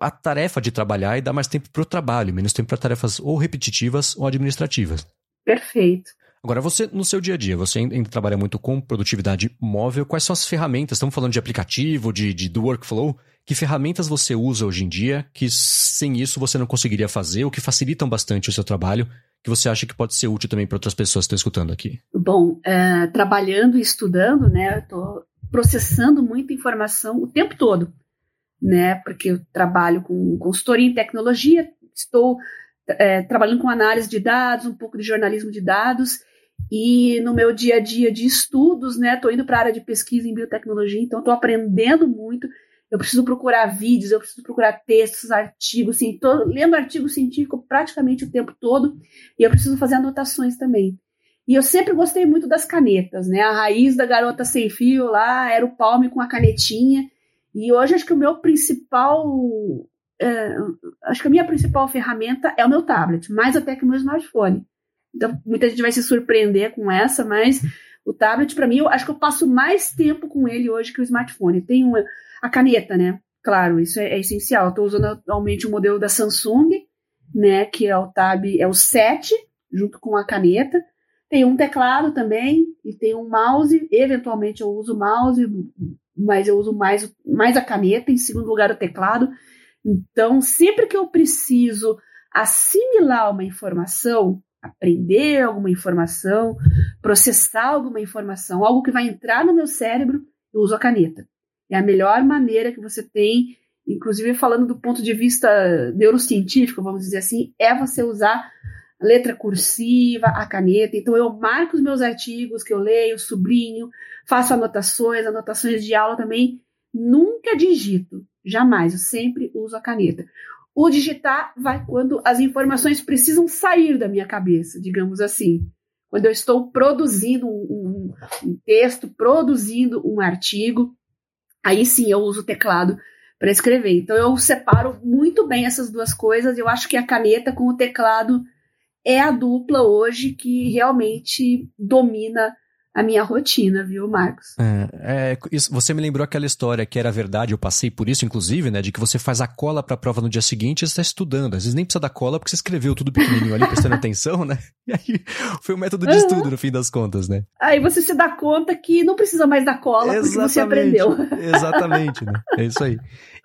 a tarefa de trabalhar e dar mais tempo para o trabalho, menos tempo para tarefas ou repetitivas ou administrativas. Perfeito. Agora, você, no seu dia a dia, você ainda trabalha muito com produtividade móvel. Quais são as ferramentas? Estamos falando de aplicativo, de, de do workflow. Que ferramentas você usa hoje em dia que sem isso você não conseguiria fazer ou que facilitam bastante o seu trabalho que você acha que pode ser útil também para outras pessoas que estão escutando aqui? Bom, é, trabalhando e estudando, né, eu estou processando muita informação o tempo todo, né, porque eu trabalho com consultoria em tecnologia, estou é, trabalhando com análise de dados, um pouco de jornalismo de dados, e no meu dia a dia de estudos, né, estou indo para a área de pesquisa em biotecnologia, então estou aprendendo muito. Eu preciso procurar vídeos, eu preciso procurar textos, artigos, assim, tô lendo artigo científico praticamente o tempo todo, e eu preciso fazer anotações também. E eu sempre gostei muito das canetas, né? A raiz da garota sem fio lá era o palme com a canetinha. E hoje acho que o meu principal é, acho que a minha principal ferramenta é o meu tablet, mais até que o meu smartphone. Então, muita gente vai se surpreender com essa, mas o tablet, para mim, eu acho que eu passo mais tempo com ele hoje que o smartphone. Tem uma, a caneta, né? Claro, isso é, é essencial. Estou usando atualmente o modelo da Samsung, né? Que é o Tab, é o 7, junto com a caneta. Tem um teclado também e tem um mouse. Eventualmente eu uso o mouse, mas eu uso mais, mais a caneta, em segundo lugar o teclado. Então, sempre que eu preciso assimilar uma informação, aprender alguma informação, processar alguma informação, algo que vai entrar no meu cérebro, eu uso a caneta. É a melhor maneira que você tem, inclusive falando do ponto de vista neurocientífico, vamos dizer assim, é você usar a letra cursiva, a caneta. Então eu marco os meus artigos que eu leio, sublinho, faço anotações, anotações de aula também. Nunca digito. Jamais, eu sempre uso a caneta. O digitar vai quando as informações precisam sair da minha cabeça, digamos assim. Quando eu estou produzindo um, um texto, produzindo um artigo, aí sim eu uso o teclado para escrever. Então eu separo muito bem essas duas coisas. Eu acho que a caneta com o teclado é a dupla hoje que realmente domina a minha rotina, viu, Marcos? É, é, isso, você me lembrou aquela história que era verdade, eu passei por isso, inclusive, né? De que você faz a cola para a prova no dia seguinte e está estudando. Às vezes nem precisa da cola porque você escreveu tudo pequenininho ali, prestando atenção, né? E aí foi um método de uhum. estudo, no fim das contas, né? Aí você se dá conta que não precisa mais da cola Exatamente. porque você aprendeu. Exatamente, né? É isso aí.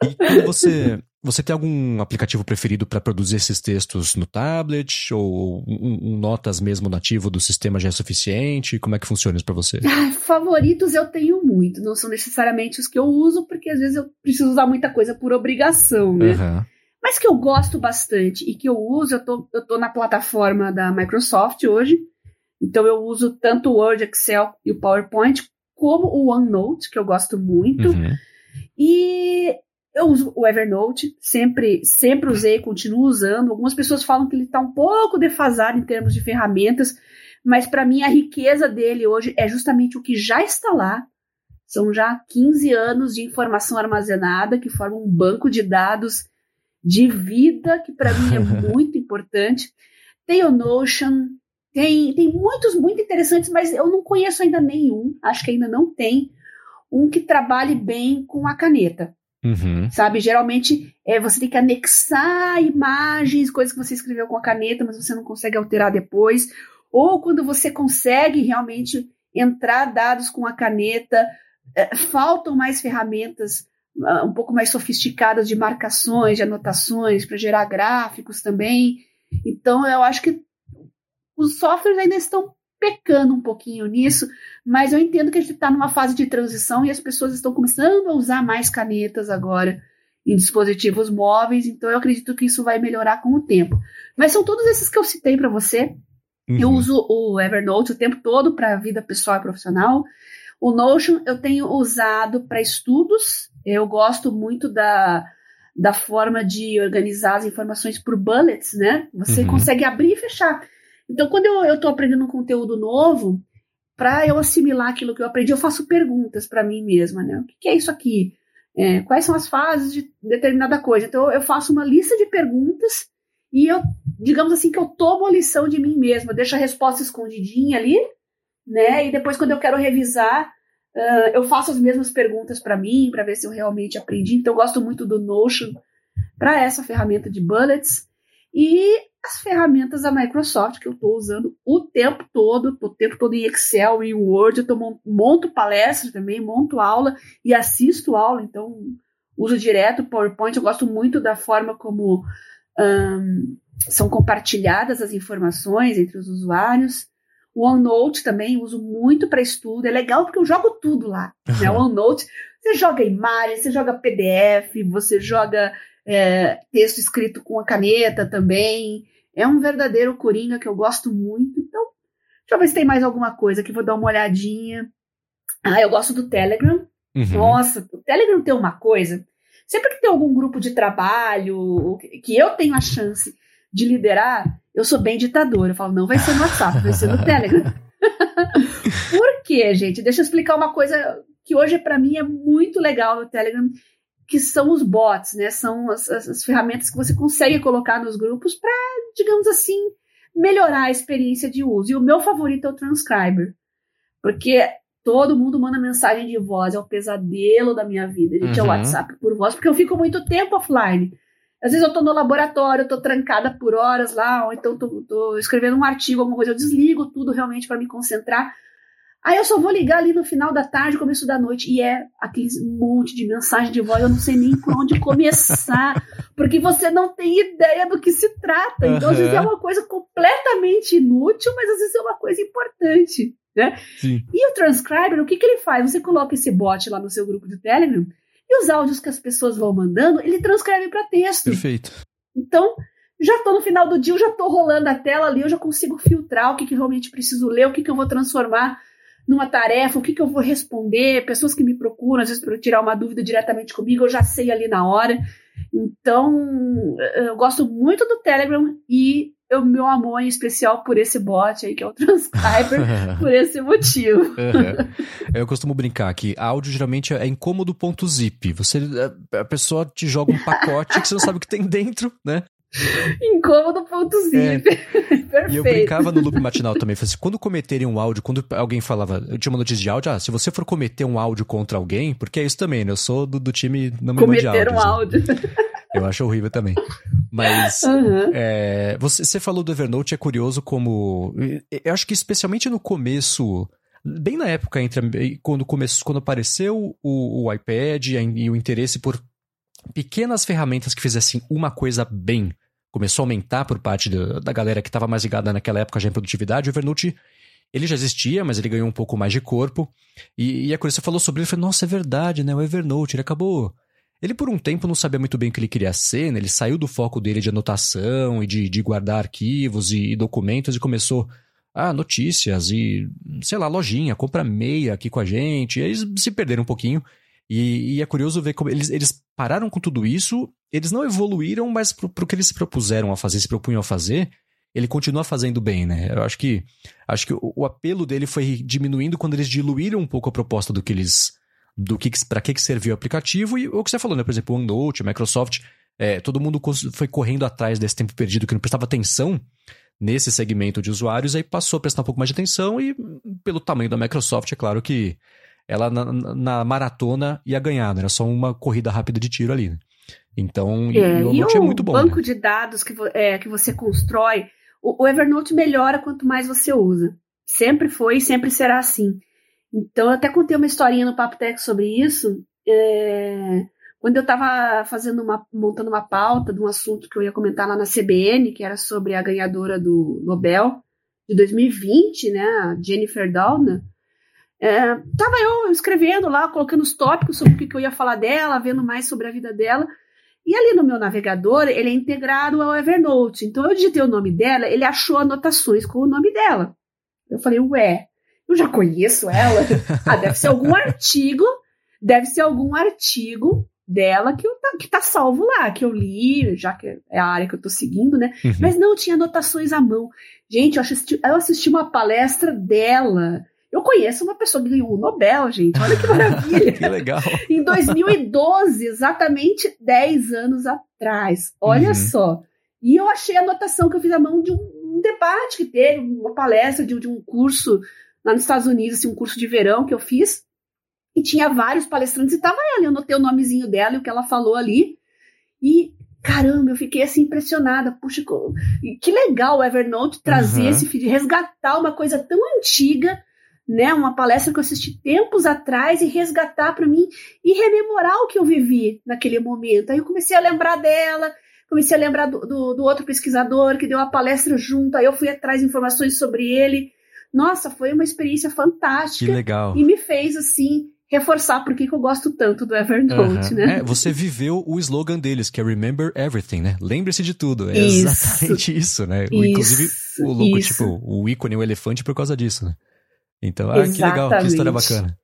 E quando você você tem algum aplicativo preferido para produzir esses textos no tablet? Ou um, um, notas mesmo nativo do sistema já é suficiente? Como é que funciona isso para você? Ah, favoritos eu tenho muito. Não são necessariamente os que eu uso, porque às vezes eu preciso usar muita coisa por obrigação, né? Uhum. Mas que eu gosto bastante e que eu uso, eu tô, eu tô na plataforma da Microsoft hoje. Então eu uso tanto o Word, Excel e o PowerPoint, como o OneNote, que eu gosto muito. Uhum. E eu uso o Evernote, sempre, sempre usei, continuo usando. Algumas pessoas falam que ele está um pouco defasado em termos de ferramentas, mas para mim a riqueza dele hoje é justamente o que já está lá. São já 15 anos de informação armazenada que formam um banco de dados de vida que para mim é muito importante. Tem o Notion, tem, tem muitos muito interessantes, mas eu não conheço ainda nenhum, acho que ainda não tem um que trabalhe bem com a caneta. Uhum. Sabe? Geralmente é, você tem que anexar imagens, coisas que você escreveu com a caneta, mas você não consegue alterar depois. Ou quando você consegue realmente entrar dados com a caneta, é, faltam mais ferramentas uh, um pouco mais sofisticadas de marcações, de anotações, para gerar gráficos também. Então, eu acho que os softwares ainda estão pecando um pouquinho nisso, mas eu entendo que a gente está numa fase de transição e as pessoas estão começando a usar mais canetas agora em dispositivos móveis, então eu acredito que isso vai melhorar com o tempo. Mas são todos esses que eu citei para você. Uhum. Eu uso o Evernote o tempo todo para a vida pessoal e profissional. O Notion eu tenho usado para estudos. Eu gosto muito da, da forma de organizar as informações por bullets, né? Você uhum. consegue abrir e fechar. Então, quando eu estou aprendendo um conteúdo novo, para eu assimilar aquilo que eu aprendi, eu faço perguntas para mim mesma, né? O que é isso aqui? É, quais são as fases de determinada coisa? Então, eu faço uma lista de perguntas e eu, digamos assim, que eu tomo a lição de mim mesma, deixo a resposta escondidinha ali, né? E depois, quando eu quero revisar, uh, eu faço as mesmas perguntas para mim, para ver se eu realmente aprendi. Então, eu gosto muito do Notion para essa ferramenta de bullets. E as ferramentas da Microsoft que eu estou usando o tempo todo, o tempo todo em Excel e Word, eu tô, monto palestra também, monto aula e assisto aula, então uso direto o PowerPoint, eu gosto muito da forma como um, são compartilhadas as informações entre os usuários. O OneNote também uso muito para estudo, é legal porque eu jogo tudo lá. Né? O OneNote, você joga imagem, você joga PDF, você joga é, texto escrito com a caneta também. É um verdadeiro coringa que eu gosto muito. Então, deixa eu ver se tem mais alguma coisa que vou dar uma olhadinha. Ah, eu gosto do Telegram. Uhum. Nossa, o Telegram tem uma coisa. Sempre que tem algum grupo de trabalho que eu tenho a chance de liderar, eu sou bem ditador. Eu falo, não vai ser no WhatsApp, vai ser no Telegram. Por quê, gente? Deixa eu explicar uma coisa que hoje para mim é muito legal no Telegram que são os bots, né? São as, as, as ferramentas que você consegue colocar nos grupos para, digamos assim, melhorar a experiência de uso. E o meu favorito é o Transcriber, porque todo mundo manda mensagem de voz, é o pesadelo da minha vida, gente, uhum. é o WhatsApp por voz, porque eu fico muito tempo offline. Às vezes eu tô no laboratório, eu tô trancada por horas lá, ou então tô, tô escrevendo um artigo, alguma coisa, eu desligo tudo realmente para me concentrar. Aí eu só vou ligar ali no final da tarde, começo da noite, e é aquele monte de mensagem de voz, eu não sei nem por onde começar, porque você não tem ideia do que se trata. Então, uhum. às vezes é uma coisa completamente inútil, mas às vezes é uma coisa importante. Né? Sim. E o transcriber, o que, que ele faz? Você coloca esse bot lá no seu grupo de Telegram e os áudios que as pessoas vão mandando, ele transcreve para texto. Perfeito. Então, já estou no final do dia, eu já estou rolando a tela ali, eu já consigo filtrar o que, que realmente preciso ler, o que, que eu vou transformar numa tarefa, o que, que eu vou responder, pessoas que me procuram, às vezes, para tirar uma dúvida diretamente comigo, eu já sei ali na hora. Então, eu gosto muito do Telegram e o meu amor em especial por esse bot aí, que é o Transcriber, por esse motivo. Uhum. Eu costumo brincar que áudio geralmente é incômodo ponto zip. Você, a pessoa te joga um pacote que você não sabe o que tem dentro, né? Incômodo ponto zip. É. Perfeito. E eu brincava no loop matinal também. Assim, quando cometerem um áudio, quando alguém falava, eu tinha uma notícia de áudio, ah, se você for cometer um áudio contra alguém, porque é isso também, né? Eu sou do, do time não me Cometer mande um áudio. Né? Eu acho horrível também. Mas uhum. é, você, você falou do Evernote, é curioso como. Eu acho que especialmente no começo bem na época entre quando começou quando apareceu o, o iPad e, e, o interesse por pequenas ferramentas que fizessem uma coisa bem começou a aumentar por parte da, da galera que estava mais ligada naquela época já em produtividade, o Evernote ele já existia, mas ele ganhou um pouco mais de corpo. E, e a você falou sobre ele, eu falei, nossa, é verdade, né? O Evernote, ele acabou. Ele por um tempo não sabia muito bem o que ele queria ser, né? Ele saiu do foco dele de anotação e de, de guardar arquivos e, e documentos e começou ah, notícias e, sei lá, lojinha, compra meia aqui com a gente. E eles se perderam um pouquinho. E, e, é curioso ver como eles, eles pararam com tudo isso, eles não evoluíram, mas pro, pro que eles se propuseram a fazer, se propunham a fazer, ele continua fazendo bem, né? Eu acho que acho que o, o apelo dele foi diminuindo quando eles diluíram um pouco a proposta do que eles do que para que, que serviu o aplicativo e o que você falou, né? Por exemplo, o OneNote, Microsoft, é, todo mundo foi correndo atrás desse tempo perdido que não prestava atenção nesse segmento de usuários, aí passou a prestar um pouco mais de atenção e pelo tamanho da Microsoft, é claro que ela na, na maratona ia ganhar, né? Era só uma corrida rápida de tiro ali, né? Então, é, o Evernote é muito bom. O banco né? de dados que, é, que você constrói, o, o, Evernote melhora quanto mais você usa. Sempre foi e sempre será assim. Então, eu até contei uma historinha no Papo Tech sobre isso. É, quando eu estava fazendo uma, montando uma pauta de um assunto que eu ia comentar lá na CBN, que era sobre a ganhadora do Nobel de 2020, né, a Jennifer Doudna, é, tava eu escrevendo lá, colocando os tópicos sobre o que, que eu ia falar dela, vendo mais sobre a vida dela. E ali no meu navegador, ele é integrado ao Evernote. Então eu digitei o nome dela, ele achou anotações com o nome dela. Eu falei, ué, eu já conheço ela. ah, deve ser algum artigo, deve ser algum artigo dela que, eu, que tá salvo lá, que eu li, já que é a área que eu tô seguindo, né? Uhum. Mas não tinha anotações à mão. Gente, eu assisti, eu assisti uma palestra dela eu conheço uma pessoa que ganhou o Nobel, gente. Olha que maravilha. que legal. em 2012, exatamente 10 anos atrás. Olha uhum. só. E eu achei a anotação que eu fiz à mão de um, um debate que teve, uma palestra de, de, um curso lá nos Estados Unidos, assim, um curso de verão que eu fiz. E tinha vários palestrantes e tava ela. Eu anotei o nomezinho dela e o que ela falou ali. E caramba, eu fiquei assim impressionada. Puxa, que legal o Evernote trazer uhum. esse feed, resgatar uma coisa tão antiga né, uma palestra que eu assisti tempos atrás e resgatar para mim e rememorar o que eu vivi naquele momento. Aí eu comecei a lembrar dela, comecei a lembrar do, do, do outro pesquisador que deu a palestra junto, aí eu fui atrás de informações sobre ele. Nossa, foi uma experiência fantástica. Que legal. E me fez, assim, reforçar por que eu gosto tanto do Evernote, né? É, você viveu o slogan deles, que é Remember Everything, né? Lembre-se de tudo. É isso, exatamente isso, né? Isso, Inclusive, o logo, isso. tipo, o ícone, o elefante por causa disso, né? Então, ah, que legal, que história bacana.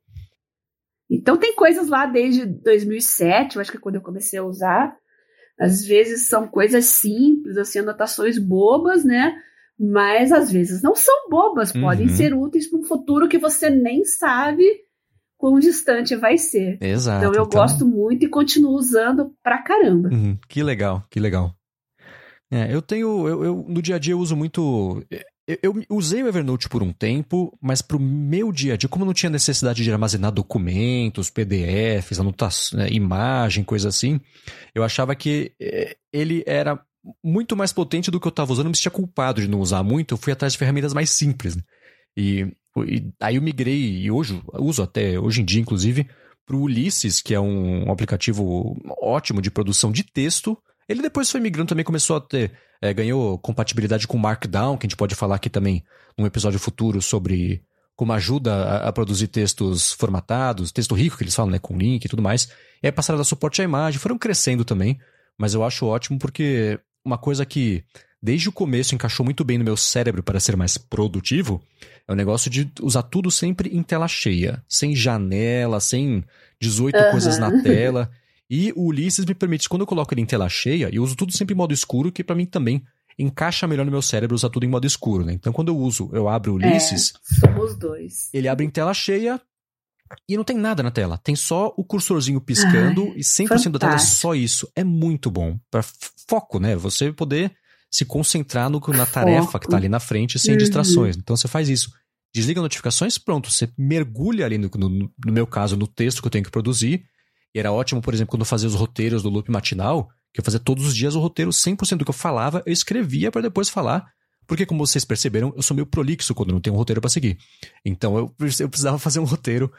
Então tem coisas lá desde 2007, eu acho que é quando eu comecei a usar. Às vezes são coisas simples, assim, anotações bobas, né? Mas às vezes não são bobas, podem uhum. ser úteis para um futuro que você nem sabe quão distante vai ser. Exato. Então eu então... gosto muito e continuo usando pra caramba. Uhum. Que legal, que legal. É, eu tenho. Eu, eu, no dia a dia eu uso muito. Eu, usei o Evernote por um tempo, mas para o meu dia a dia, como eu não tinha necessidade de armazenar documentos, PDFs, anotações, né, imagem, coisa assim, eu achava que eh, ele era muito mais potente do que eu estava usando, eu me sentia culpado de não usar muito, eu fui atrás de ferramentas mais simples. Né? E, e, aí eu migrei, e hoje uso até hoje em dia, inclusive, para o Ulysses, que é um aplicativo ótimo de produção de texto. Ele depois foi migrando também, começou a ter é, ganhou compatibilidade com Markdown, que a gente pode falar aqui também num episódio futuro sobre como ajuda a, a, produzir textos formatados, texto rico que eles falam, né, com link e tudo mais. E aí passaram a dar suporte à imagem, foram crescendo também, mas eu acho ótimo porque uma coisa que desde o começo encaixou muito bem no meu cérebro para ser mais produtivo é o negócio de usar tudo sempre em tela cheia, sem janela, sem 18 uhum. coisas na tela. E o Ulisses me permite, quando eu coloco ele em tela cheia, eu uso tudo sempre em modo escuro, que para mim também encaixa melhor no meu cérebro usar tudo em modo escuro, né? Então quando eu uso, eu abro o Ulisses. É, somos dois. Ele abre em tela cheia e não tem nada na tela. Tem só o cursorzinho piscando Ai, e 100% fantástico. da tela é só isso. É muito bom. para foco, né? Você poder se concentrar no, na tarefa foco. que tá ali na frente sem uhum. distrações. Então você faz isso. Desliga notificações, pronto. Você mergulha ali, no, no, no meu caso, no texto que eu tenho que produzir e era ótimo, por exemplo, quando eu fazia os roteiros do loop matinal, que eu fazia todos os dias o roteiro 100% do que eu falava, eu escrevia para depois falar. Porque, como vocês perceberam, eu sou meio prolixo quando não tenho um roteiro para seguir. Então, eu, eu precisava fazer um roteiro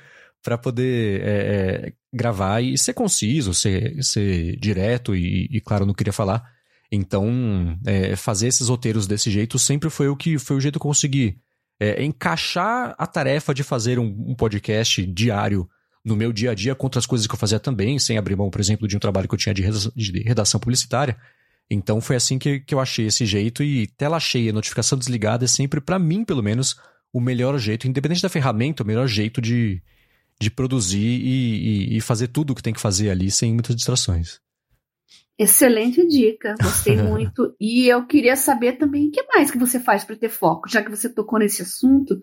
para poder é, é, gravar e ser conciso, ser, ser direto e, e, claro, não queria falar. Então, é, fazer esses roteiros desse jeito sempre foi o que foi o jeito que eu consegui é, encaixar a tarefa de fazer um, um podcast diário no meu dia a dia contra as coisas que eu fazia também, sem abrir mão, por exemplo, de um trabalho que eu tinha de redação publicitária. Então foi assim que, que eu achei esse jeito e tela cheia, notificação desligada é sempre, para mim pelo menos, o melhor jeito, independente da ferramenta, o melhor jeito de, de produzir e, e, e fazer tudo o que tem que fazer ali sem muitas distrações. Excelente dica, gostei muito. E eu queria saber também o que mais que você faz para ter foco, já que você tocou nesse assunto.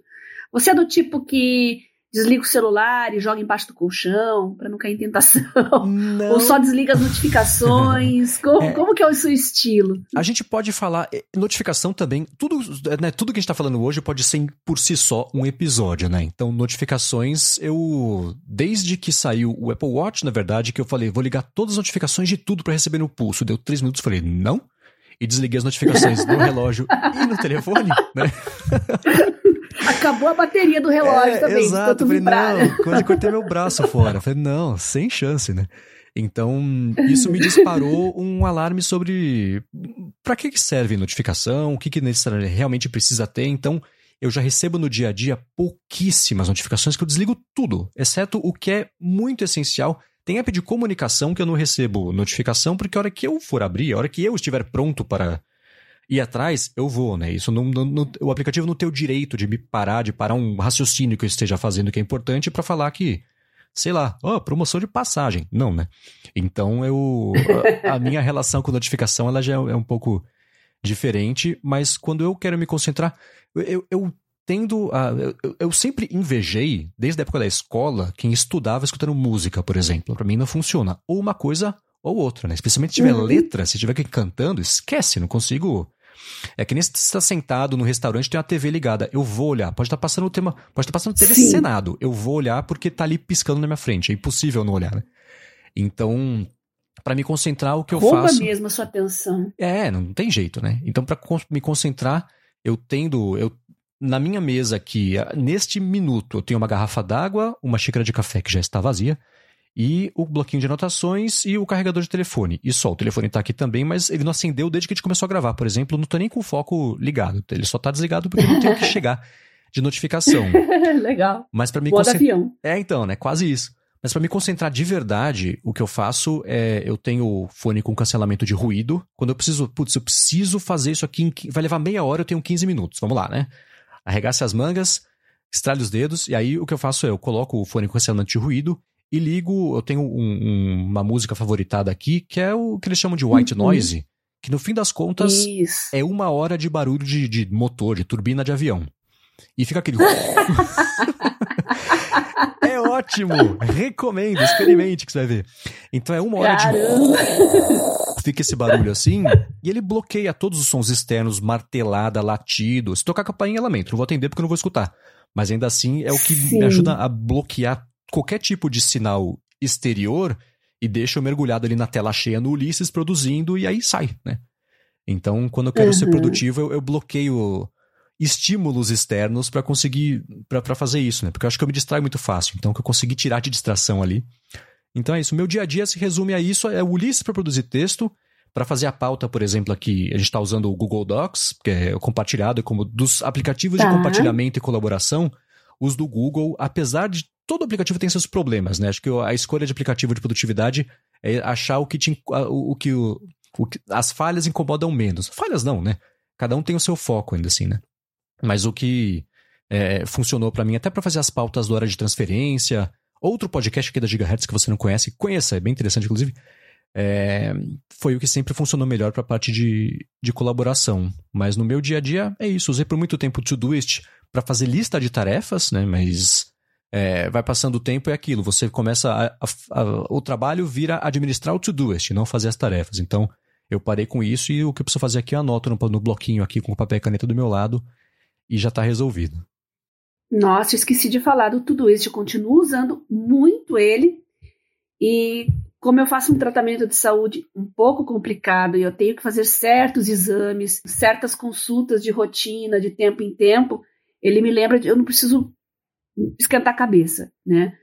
Você é do tipo que desliga o celular e joga embaixo do colchão para não cair em tentação? Não. Ou só desliga as notificações? Como, é, como que é o seu estilo? A gente pode falar, é, notificação também, tudo, né, tudo que a gente está falando hoje pode ser por si só um episódio, né? Então, notificações, eu, desde que saiu o Apple Watch, na verdade, que eu falei, vou ligar todas as notificações de tudo para receber no pulso. Deu três minutos, falei, não? E desliguei as notificações no relógio e no telefone, né? Acabou a bateria do relógio é, também. Exato, falei, não, quase cortei meu braço fora. Falei, não, sem chance, né? Então, isso me disparou um alarme sobre para que serve notificação, o que, que realmente precisa ter. Então, eu já recebo no dia a dia pouquíssimas notificações que eu desligo tudo, exceto o que é muito essencial. Tem app de comunicação que eu não recebo notificação, porque a hora que eu for abrir, a hora que eu estiver pronto para ir atrás, eu vou, né? Isso não, não, não, o aplicativo não tem o direito de me parar, de parar um raciocínio que eu esteja fazendo que é importante para falar que, sei lá, ó, oh, promoção de passagem. Não, né? Então eu. A, a minha relação com notificação ela já é um pouco diferente, mas quando eu quero me concentrar, eu, eu tendo a. Eu, eu, sempre invejei, desde a época da escola, quem estudava escutando música, por exemplo. Para mim não funciona. Ou uma coisa ou outra, né? Especialmente se tiver uhum. letra, se tiver cantando, esquece, não consigo é que nem se está sentado no restaurante tem uma TV ligada. Eu vou olhar. Pode estar passando o tema. Pode estar passando TV Senado. Eu vou olhar porque está ali piscando na minha frente. É impossível não olhar, né? Então, para me concentrar, o que eu Rouba faço. mesmo a sua atenção. É, não tem jeito, né? Então, para me concentrar, eu tendo. Eu, na minha mesa aqui, neste minuto, eu tenho uma garrafa d'água, uma xícara de café que já está vazia e o bloquinho de anotações e o carregador de telefone. E só, o telefone está aqui também, mas ele não acendeu desde que a gente começou a gravar, por exemplo. Não estou nem com o foco ligado. Ele só está desligado porque não tem o que chegar de notificação. Legal. Mas para me concentrar. É, então, né? Quase isso. Mas para me concentrar de verdade, o que eu faço é eu tenho o fone com cancelamento de ruído. Quando eu preciso, putz, eu preciso fazer isso aqui, em, vai levar meia hora, eu tenho 15 minutos. Vamos lá, né? Arregace as mangas, estralhe os dedos, e aí o que eu faço é eu coloco o fone com cancelamento de ruído e ligo. Eu tenho um, um, uma música favoritada aqui, que é o que eles chamam de white uhum. noise, que no fim das contas Isso. é uma hora de barulho de, de motor, de turbina de avião. E fica aquele. é ótimo! Recomendo, experimente que você vai ver. Então é uma hora Caramba. de. Fica esse barulho assim, e ele bloqueia todos os sons externos, martelada, latido. Se tocar a campainha, lamento, não vou atender porque eu não vou escutar. Mas ainda assim é o que Sim. me ajuda a bloquear qualquer tipo de sinal exterior e deixa eu mergulhado ali na tela cheia no Ulisses produzindo e aí sai, né? Então, quando eu quero uhum. ser produtivo, eu, eu, bloqueio estímulos externos para conseguir para fazer isso, né? Porque eu acho que eu me distraio muito fácil. Então, que eu consegui tirar de distração ali. Então é isso. Meu dia a dia se resume a isso. É o Ulisses para produzir texto. Para fazer a pauta, por exemplo, aqui a gente está usando o Google Docs, que é compartilhado como dos aplicativos tá. de compartilhamento e colaboração. Os do Google, apesar de todo aplicativo tem seus problemas, né? Acho que a escolha de aplicativo de produtividade é achar o que, te, o, que o, o que as falhas incomodam menos. Falhas não, né? Cada um tem o seu foco ainda assim, né? Mas o que é, funcionou para mim, até para fazer as pautas do hora de transferência, outro podcast aqui da Gigahertz que você não conhece, conheça, é bem interessante, inclusive. É, foi o que sempre funcionou melhor para a parte de, de colaboração. Mas no meu dia a dia é isso. Usei por muito tempo o Todoist para fazer lista de tarefas, né? Mas é, vai passando o tempo e é aquilo. Você começa. A, a, a, o trabalho vira administrar o to-doist, não fazer as tarefas. Então, eu parei com isso e o que eu preciso fazer aqui eu anoto no, no bloquinho aqui com o papel e caneta do meu lado e já está resolvido. Nossa, esqueci de falar do Todoist. Eu continuo usando muito ele. E como eu faço um tratamento de saúde um pouco complicado e eu tenho que fazer certos exames, certas consultas de rotina, de tempo em tempo, ele me lembra de eu não preciso esquentar a cabeça, né?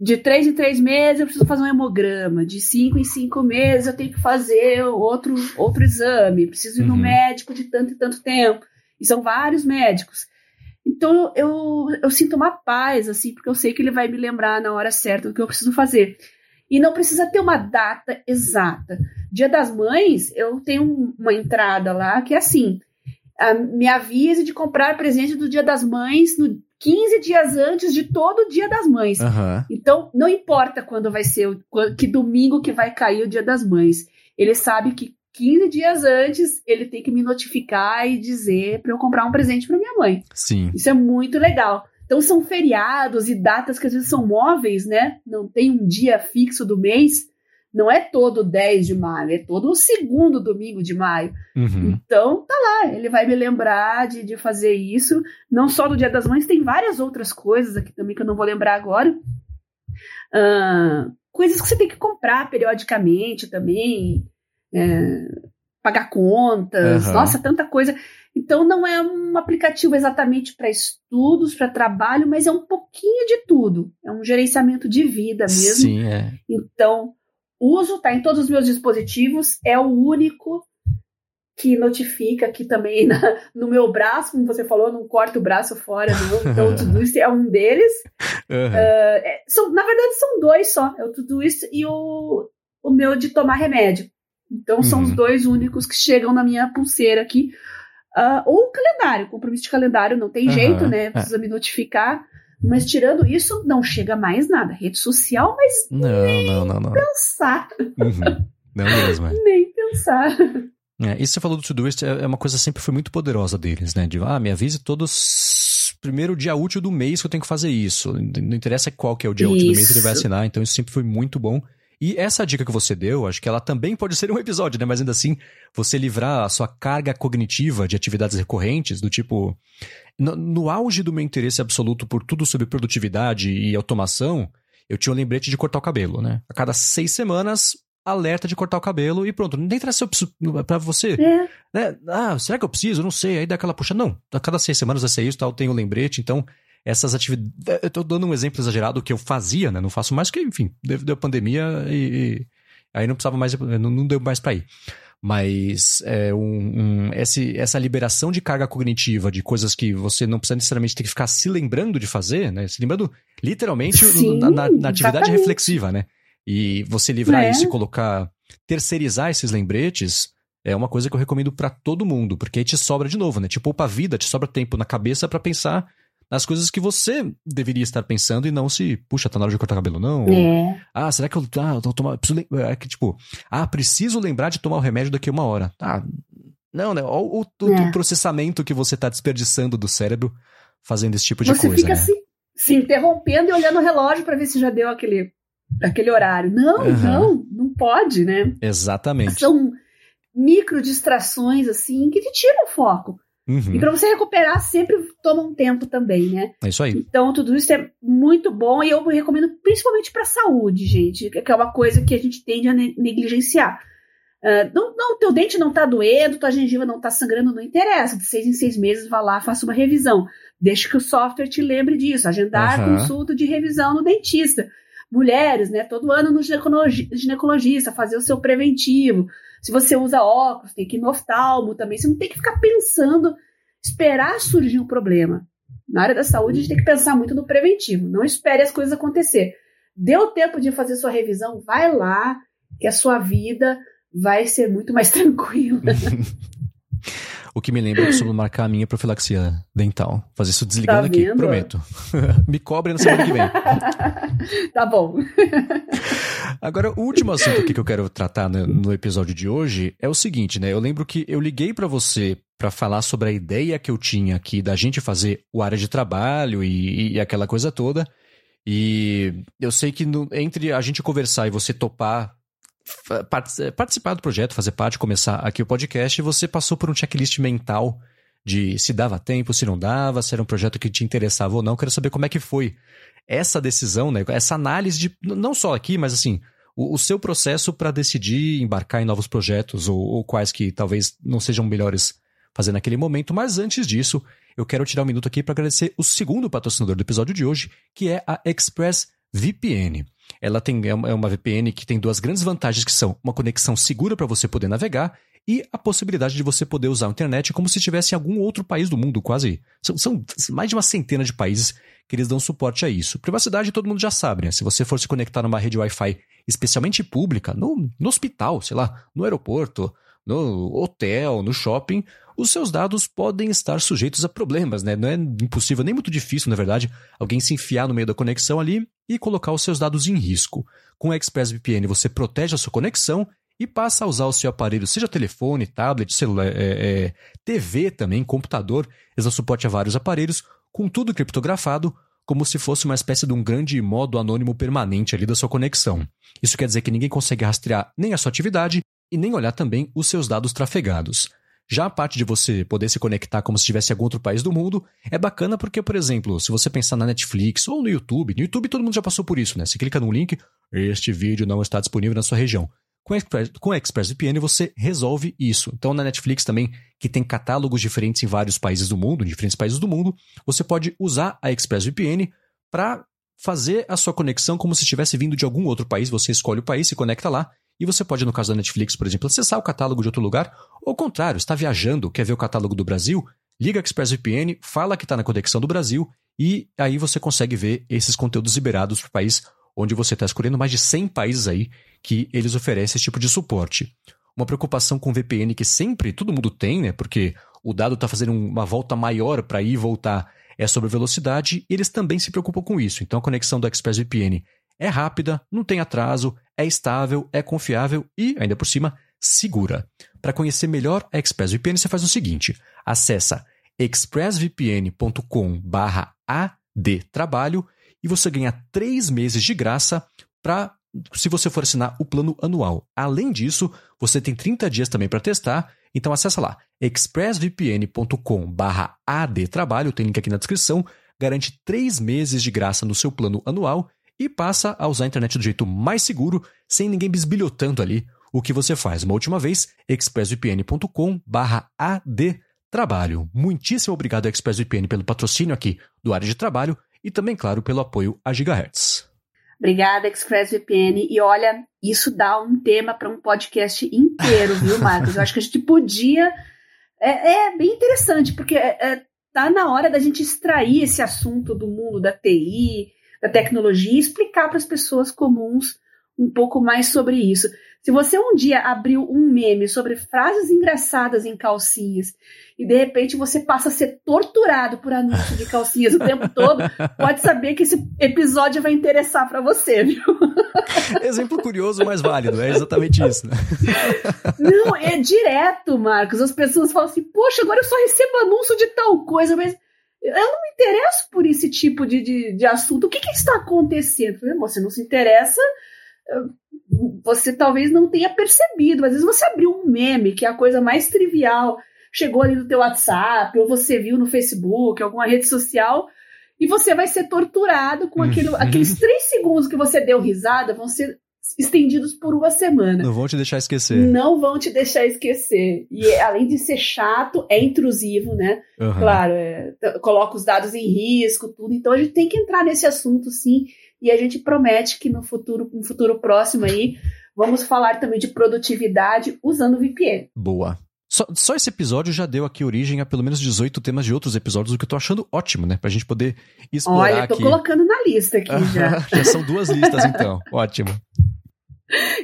De três em três meses eu preciso fazer um hemograma, de cinco em cinco meses eu tenho que fazer outro, outro exame, preciso ir no uhum. médico de tanto e tanto tempo. E são vários médicos. Então eu, eu sinto uma paz, assim, porque eu sei que ele vai me lembrar na hora certa do que eu preciso fazer. E não precisa ter uma data exata. Dia das Mães, eu tenho uma entrada lá que é assim: me avise de comprar presente do Dia das Mães no 15 dias antes de todo o Dia das Mães. Aham. Então, não importa quando vai ser, que domingo que vai cair o Dia das Mães. Ele sabe que 15 dias antes ele tem que me notificar e dizer para eu comprar um presente para minha mãe. Sim. Isso é muito legal. Então são feriados e datas que às vezes são móveis, né? Não tem um dia fixo do mês. Não é todo 10 de maio, é todo o segundo domingo de maio. Uhum. Então, tá lá, ele vai me lembrar de, de fazer isso. Não só no Dia das Mães, tem várias outras coisas aqui também que eu não vou lembrar agora. Ah, coisas que você tem que comprar periodicamente também. é, pagar contas, Aham. nossa, tanta coisa. Então, não é um aplicativo exatamente para estudos, para trabalho, mas é um pouquinho de tudo. É um gerenciamento de vida mesmo. Sim, é. Então, uso, tá em todos os meus dispositivos, é o único que notifica aqui também na- no meu braço, como você falou, não corto o braço fora. Então, o Todoist é um deles. Aham. É, são, na verdade, são dois só, é o Todoist e o, o meu de tomar remédio. Então, são Uhum. os dois únicos que chegam na minha pulseira aqui. Ah, ou o calendário, compromisso de calendário, não tem Aham, jeito, é. né? Precisa me notificar. Mas tirando isso, não chega mais nada. Rede social, mas Não, não, não, não. pensar. Uhum. Não mesmo, é. Nem pensar. É, isso que você falou do Todoist é é uma coisa que sempre foi muito poderosa deles, né? De, ah, me avise todos primeiro dia útil do mês que eu tenho que fazer isso. Não interessa qual que é o dia útil do mês que ele vai Isso. assinar, então isso sempre foi muito bom. E essa dica que você deu, acho que ela também pode ser um episódio, né? Mas ainda assim, você livrar a sua carga cognitiva de atividades recorrentes, do tipo. No, no auge do meu interesse absoluto por tudo sobre produtividade e automação, eu tinha um lembrete de cortar o cabelo, né? A cada seis semanas, alerta de cortar o cabelo e pronto. Nem preciso- pra você. É, né? Ah, será que eu preciso? Eu não sei. Aí dá aquela puxa. Não, a cada seis semanas vai ser isso, tal, tem o lembrete. Então, essas atividades. Eu tô dando um exemplo exagerado que eu fazia, né? Não faço mais, porque, enfim, devido à pandemia e. e- aí não precisava mais, não, não deu mais pra ir. Mas é um, um- esse, essa liberação de carga cognitiva de coisas que você não precisa necessariamente ter que ficar se lembrando de fazer, né? Se lembrando literalmente Sim, na, na- na atividade exatamente. reflexiva, né? E você livrar É. isso e colocar, terceirizar esses lembretes, é uma coisa que eu recomendo pra todo mundo, porque aí te sobra de novo, né? Te poupa a vida, te sobra tempo na cabeça pra pensar nas coisas que você deveria estar pensando e não se, puxa, tá na hora de cortar cabelo, não. Ou, é. ah, será que eu, ah, eu tô tomando, preciso, é que, tipo, ah, preciso lembrar de tomar o remédio daqui a uma hora. Ah, não, né? Olha o, É. o processamento que você tá desperdiçando do cérebro fazendo esse tipo de Você coisa, fica né? se, se interrompendo e olhando o relógio para ver se já deu aquele, aquele horário. Não, Aham. não, não pode, né? Exatamente. São micro distrações assim que te tiram o foco. Uhum, E para você recuperar sempre toma um tempo também, né? É isso aí. Então tudo isso é muito bom e eu recomendo principalmente para saúde, gente, que é uma coisa que a gente tende a ne- negligenciar. Ah, não, não, teu dente não tá doendo, tua gengiva não tá sangrando, não interessa. De seis em seis meses, vá lá, faça uma revisão. Deixa que o software te lembre disso. Agendar Aham. consulta de revisão no dentista. Mulheres, né? Todo ano no ginecologi- ginecologista, fazer o seu preventivo. Se você usa óculos, tem que ir no oftalmo também. Você não tem que ficar pensando, esperar surgir um problema. Na área da saúde, a gente tem que pensar muito no preventivo. Não espere as coisas acontecer. Deu tempo de fazer sua revisão, vai lá, que a sua vida vai ser muito mais tranquila. O que me lembra é sobre marcar a minha profilaxia dental. Fazer isso desligando Tá aqui, prometo. me cobre na semana que vem. tá bom. Agora, o último assunto aqui que eu quero tratar no, no episódio de hoje é o seguinte, né? Eu lembro que eu liguei pra você pra falar sobre a ideia que eu tinha aqui da gente fazer o área de trabalho e, e aquela coisa toda. E eu sei que no- entre a gente conversar e você topar participar do projeto, fazer parte, começar aqui o podcast, você passou por um checklist mental de se dava tempo, se não dava, se era um projeto que te interessava ou não. Quero saber como é que foi essa decisão, né? Essa análise de não só aqui, mas assim, o, o seu processo para decidir embarcar em novos projetos ou, ou quais que talvez não sejam melhores fazer naquele momento. Mas antes disso, eu quero tirar um minuto aqui para agradecer o segundo patrocinador do episódio de hoje, que é a ExpressVPN. Ela tem é uma é VPN que tem duas grandes vantagens que são uma conexão segura para você poder navegar e a possibilidade de você poder usar a internet como se estivesse em algum outro país do mundo, quase. São, são mais de uma centena de países que eles dão suporte a isso. Privacidade todo mundo já sabe, né? Se você for se conectar numa rede Wi-Fi especialmente pública, no, no hospital, sei lá, no aeroporto, no hotel, no shopping, os seus dados podem estar sujeitos a problemas, né? Não é impossível, nem muito difícil, na verdade, alguém se enfiar no meio da conexão ali e colocar os seus dados em risco. Com o ExpressVPN, você protege a sua conexão e passa a usar o seu aparelho, seja telefone, tablet, celular, é, é, TV também, computador, eles dão suporte a vários aparelhos, com tudo criptografado, como se fosse uma espécie de um grande modo anônimo permanente ali da sua conexão. Isso quer dizer que ninguém consegue rastrear nem a sua atividade e nem olhar também os seus dados trafegados. Já a parte de você poder se conectar como se estivesse em algum outro país do mundo é bacana porque, por exemplo, se você pensar na Netflix ou no YouTube, no YouTube todo mundo já passou por isso, né? Você clica num link, este vídeo não está disponível na sua região. Com, Express, com ExpressVPN você resolve isso. Então na Netflix também, que tem catálogos diferentes em vários países do mundo, em diferentes países do mundo, você pode usar a ExpressVPN para fazer a sua conexão como se estivesse vindo de algum outro país. Você escolhe o país, se conecta lá e você pode, no caso da Netflix, por exemplo, acessar o catálogo de outro lugar, ou ao contrário, está viajando, quer ver o catálogo do Brasil, liga a ExpressVPN, fala que está na conexão do Brasil e aí você consegue ver esses conteúdos liberados para o país onde você está escolhendo mais de 100 países aí que eles oferecem esse tipo de suporte. Uma preocupação com VPN que sempre todo mundo tem, né? Porque o dado está fazendo uma volta maior para ir e voltar é sobre velocidade, e eles também se preocupam com isso. Então a conexão do ExpressVPN é rápida, não tem atraso, é estável, é confiável e, ainda por cima, segura. Para conhecer melhor a ExpressVPN, você faz o seguinte: acessa expressvpn.com/adtrabalho e você ganha três meses de graça para se você for assinar o plano anual. Além disso, você tem 30 dias também para testar. Então acessa lá expressvpn.com/adtrabalho, tem link aqui na descrição, garante três meses de graça no seu plano anual e passa a usar a internet do jeito mais seguro, sem ninguém bisbilhotando ali o que você faz. Uma última vez, expressvpn.com/adtrabalho. Muitíssimo obrigado ExpressVPN pelo patrocínio aqui do área de trabalho e também, claro, pelo apoio a Gigahertz. Obrigada, ExpressVPN. E olha, isso dá um tema para um podcast inteiro, viu, Marcos? Eu acho que a gente podia. É, é bem interessante, porque é, é, tá na hora da gente extrair esse assunto do mundo da TI, da tecnologia e explicar para as pessoas comuns um pouco mais sobre isso. Se você um dia abriu um meme sobre frases engraçadas em calcinhas e de repente você passa a ser torturado por anúncios de calcinhas o tempo todo, pode saber que esse episódio vai interessar para você, viu? Exemplo curioso, mas válido, é exatamente isso. Né? Não, é direto, Marcos. As pessoas falam assim: Poxa, agora eu só recebo anúncio de tal coisa, mas eu não me interesso por esse tipo de, de, de assunto. O que, que está acontecendo? falei, você não se interessa você talvez não tenha percebido. Às vezes você abriu um meme, que é a coisa mais trivial, chegou ali no teu WhatsApp, ou você viu no Facebook, alguma rede social, e você vai ser torturado com uhum. aqueles três segundos que você deu risada, vão ser estendidos por uma semana. Não vão te deixar esquecer. Não vão te deixar esquecer. E além de ser chato, é intrusivo, né? Uhum. Claro, é, coloca os dados em risco, tudo. Então a gente tem que entrar nesse assunto, sim. E a gente promete que no futuro, no futuro próximo aí, vamos falar também de produtividade usando o VPN. Boa. Só, só, esse episódio já deu aqui origem a pelo menos 18 temas de outros episódios, o que eu tô achando ótimo, né? Pra gente poder explorar Olha, tô aqui. colocando na lista aqui já. já são duas listas, então. ótimo.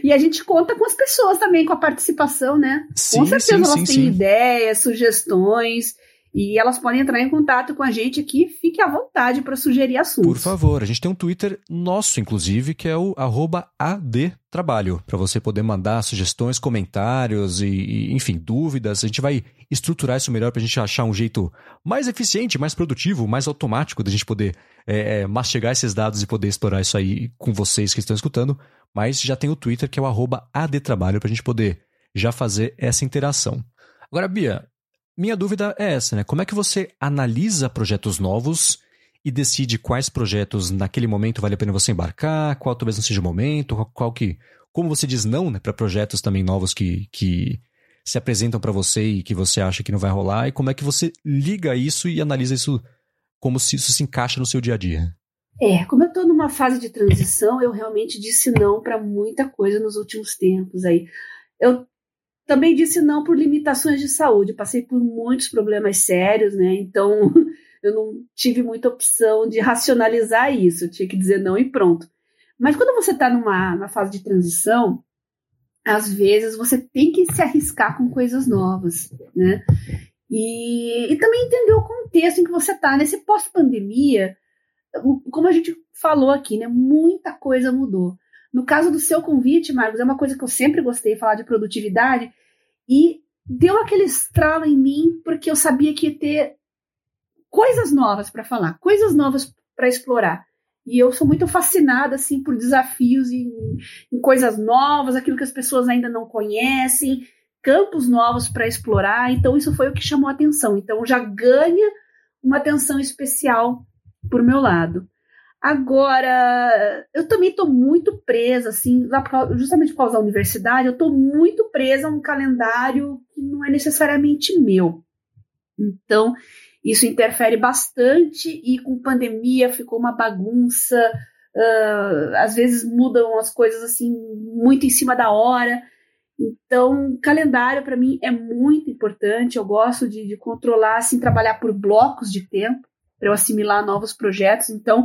E a gente conta com as pessoas também, com a participação, né? Sim, com certeza sim, elas sim, têm sim. ideias, sugestões. E elas podem entrar em contato com a gente aqui. Fique à vontade para sugerir assuntos. Por favor, a gente tem um Twitter nosso, inclusive, que é o adtrabalho, para você poder mandar sugestões, comentários e, e, enfim, dúvidas. A gente vai estruturar isso melhor para a gente achar um jeito mais eficiente, mais produtivo, mais automático da gente poder é, é, mastigar esses dados e poder explorar isso aí com vocês que estão escutando. Mas já tem o Twitter, que é o adtrabalho, para a gente poder já fazer essa interação. Agora, Bia, minha dúvida é essa, né? Como é que você analisa projetos novos e decide quais projetos naquele momento vale a pena você embarcar, qual talvez não seja o momento, qual, qual que. Como você diz não né, para projetos também novos que, que se apresentam para você e que você acha que não vai rolar, e como é que você liga isso e analisa isso como se isso se encaixa no seu dia a dia? É, como eu estou numa fase de transição, eu realmente disse não para muita coisa nos últimos tempos aí. Eu também disse não por limitações de saúde. Passei por muitos problemas sérios, né? Então eu não tive muita opção de racionalizar isso. Eu tinha que dizer não e pronto. Mas quando você está numa, numa fase de transição, às vezes você tem que se arriscar com coisas novas, né? E, e também entender o contexto em que você está. Nesse pós-pandemia, como a gente falou aqui, né? Muita coisa mudou. No caso do seu convite, Marcos, é uma coisa que eu sempre gostei de falar de produtividade e deu aquele estralo em mim porque eu sabia que ia ter coisas novas para falar, coisas novas para explorar. E eu sou muito fascinada assim por desafios em, em coisas novas, aquilo que as pessoas ainda não conhecem, campos novos para explorar. Então isso foi o que chamou a atenção. Então já ganha uma atenção especial por meu lado. Agora, eu também estou muito presa, assim, justamente por causa da universidade, eu estou muito presa a um calendário que não é necessariamente meu. Então, isso interfere bastante e com pandemia ficou uma bagunça. Uh, às vezes mudam as coisas assim muito em cima da hora. Então, calendário para mim é muito importante. Eu gosto de, de, controlar, assim, trabalhar por blocos de tempo para eu assimilar novos projetos. Então,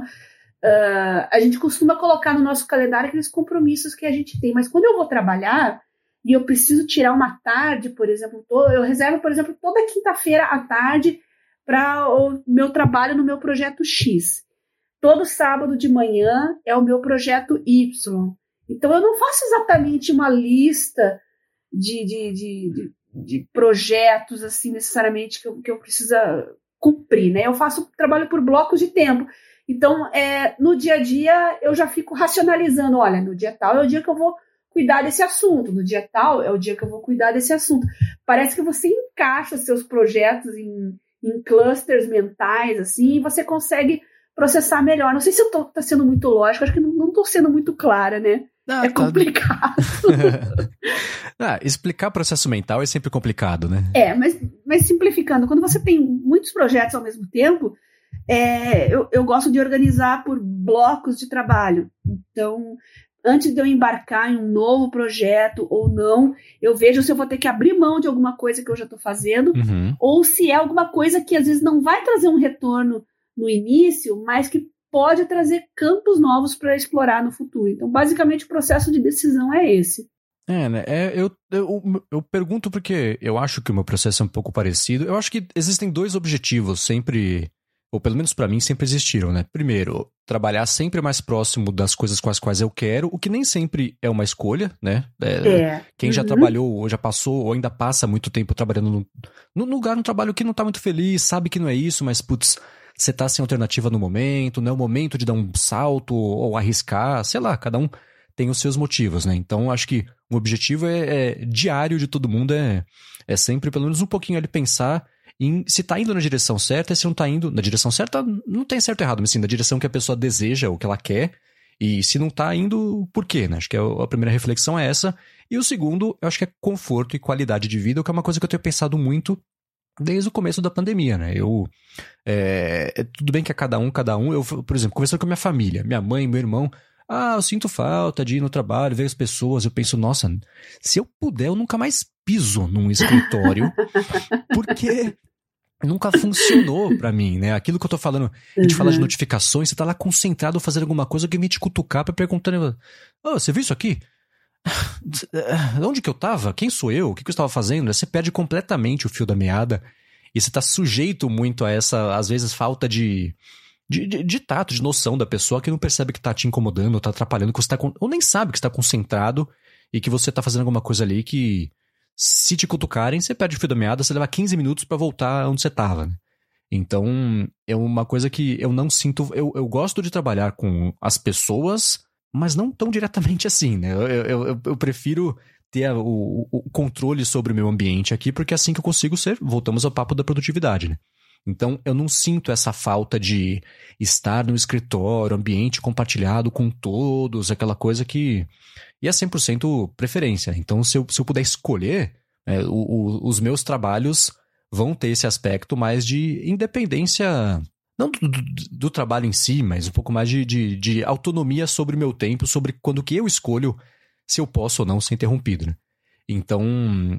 uh, a gente costuma colocar no nosso calendário aqueles compromissos que a gente tem. Mas quando eu vou trabalhar e eu preciso tirar uma tarde, por exemplo, eu reservo, por exemplo, toda quinta-feira à tarde para o meu trabalho no meu projeto X. Todo sábado de manhã é o meu projeto Y. Então eu não faço exatamente uma lista de, de, de, de projetos assim necessariamente que eu, que eu precisa cumprir, né? Eu faço trabalho por blocos de tempo. Então, é, no dia a dia, eu já fico racionalizando: olha, no dia tal é o dia que eu vou cuidar desse assunto, no dia tal é o dia que eu vou cuidar desse assunto. Parece que você encaixa seus projetos em, em clusters mentais, assim, e você consegue processar melhor. Não sei se eu tô tá sendo muito lógico, acho que não, tô sendo muito clara, né? Ah, é tá. complicado. ah, explicar processo mental é sempre complicado, né? É, mas, mas simplificando, quando você tem muitos projetos ao mesmo tempo, é, eu, eu gosto de organizar por blocos de trabalho. Então, antes de eu embarcar em um novo projeto ou não, eu vejo se eu vou ter que abrir mão de alguma coisa que eu já estou fazendo, uhum. ou se é alguma coisa que às vezes não vai trazer um retorno no início, mas que pode trazer campos novos para explorar no futuro. Então, basicamente, o processo de decisão é esse. É, né? É, eu, eu, eu pergunto porque eu acho que o meu processo é um pouco parecido. Eu acho que existem dois objetivos sempre ou pelo menos para mim, sempre existiram, né? Primeiro, trabalhar sempre mais próximo das coisas com as quais eu quero, o que nem sempre é uma escolha, né? É, é. Quem uhum. já trabalhou, ou já passou, ou ainda passa muito tempo trabalhando no, no lugar, no trabalho que não tá muito feliz, sabe que não é isso, mas putz, você tá sem alternativa no momento, não é o momento de dar um salto ou arriscar, sei lá, cada um tem os seus motivos, né? Então, acho que o objetivo é, é diário de todo mundo é, é sempre pelo menos um pouquinho ali pensar em se tá indo na direção certa e se não tá indo na direção certa, não tem certo e errado, mas sim, na direção que a pessoa deseja, ou que ela quer, e se não tá indo, por quê, né? Acho que a primeira reflexão é essa. E o segundo, eu acho que é conforto e qualidade de vida, que é uma coisa que eu tenho pensado muito desde o começo da pandemia, né? Eu. É, é, tudo bem que a cada um, cada um. Eu, por exemplo, conversando com a minha família, minha mãe, meu irmão. Ah, eu sinto falta de ir no trabalho, ver as pessoas. Eu penso, nossa, se eu puder, eu nunca mais piso num escritório, porque nunca funcionou para mim, né? Aquilo que eu tô falando, a gente uhum. fala de notificações, você tá lá concentrado fazendo alguma coisa que me te cutucar pra perguntar, oh, você viu isso aqui? Onde que eu tava? Quem sou eu? O que, que eu estava fazendo? Você perde completamente o fio da meada e você tá sujeito muito a essa, às vezes, falta de, de, de, de tato, de noção da pessoa que não percebe que tá te incomodando, tá atrapalhando, que você tá, ou nem sabe que está concentrado e que você tá fazendo alguma coisa ali que se te cutucarem, você perde o fio da meada, você leva 15 minutos para voltar onde você tava, né? Então, é uma coisa que eu não sinto. Eu, eu gosto de trabalhar com as pessoas, mas não tão diretamente assim, né? Eu, eu, eu, eu prefiro ter o, o, controle sobre o meu ambiente aqui, porque é assim que eu consigo ser. Voltamos ao papo da produtividade, né? Então, eu não sinto essa falta de estar no escritório, ambiente compartilhado com todos, aquela coisa que. E é 100% preferência. Então, se eu, se eu puder escolher, é, o, o, os meus trabalhos vão ter esse aspecto mais de independência. Não do, do, do trabalho em si, mas um pouco mais de, de, de autonomia sobre o meu tempo, sobre quando que eu escolho se eu posso ou não ser interrompido. Né? Então,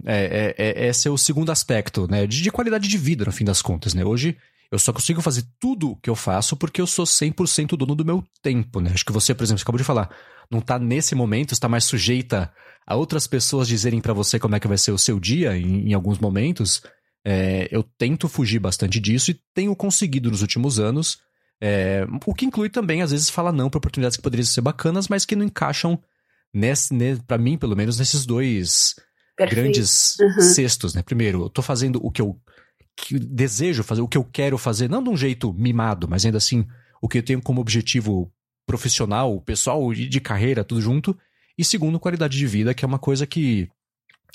é, é, é, esse é o segundo aspecto, né? De, de, qualidade de vida, no fim das contas, né? Hoje, Eu só consigo fazer tudo que eu faço porque eu sou 100% dono do meu tempo, né? Acho que você, por exemplo, acabou de falar, não tá nesse momento, está mais sujeita a outras pessoas dizerem para você como é que vai ser o seu dia em, em alguns momentos. É, eu tento fugir bastante disso e tenho conseguido nos últimos anos. É, o que inclui também, às vezes, falar não para oportunidades que poderiam ser bacanas, mas que não encaixam, nesse, nesse, para mim, pelo menos, nesses dois Perfeito. grandes uhum. cestos, né? Primeiro, eu tô fazendo o que eu que desejo fazer, o que eu quero fazer, não de um jeito mimado, mas ainda assim, o que eu tenho como objetivo profissional, pessoal e de carreira, tudo junto. E segundo, qualidade de vida, que é uma coisa que,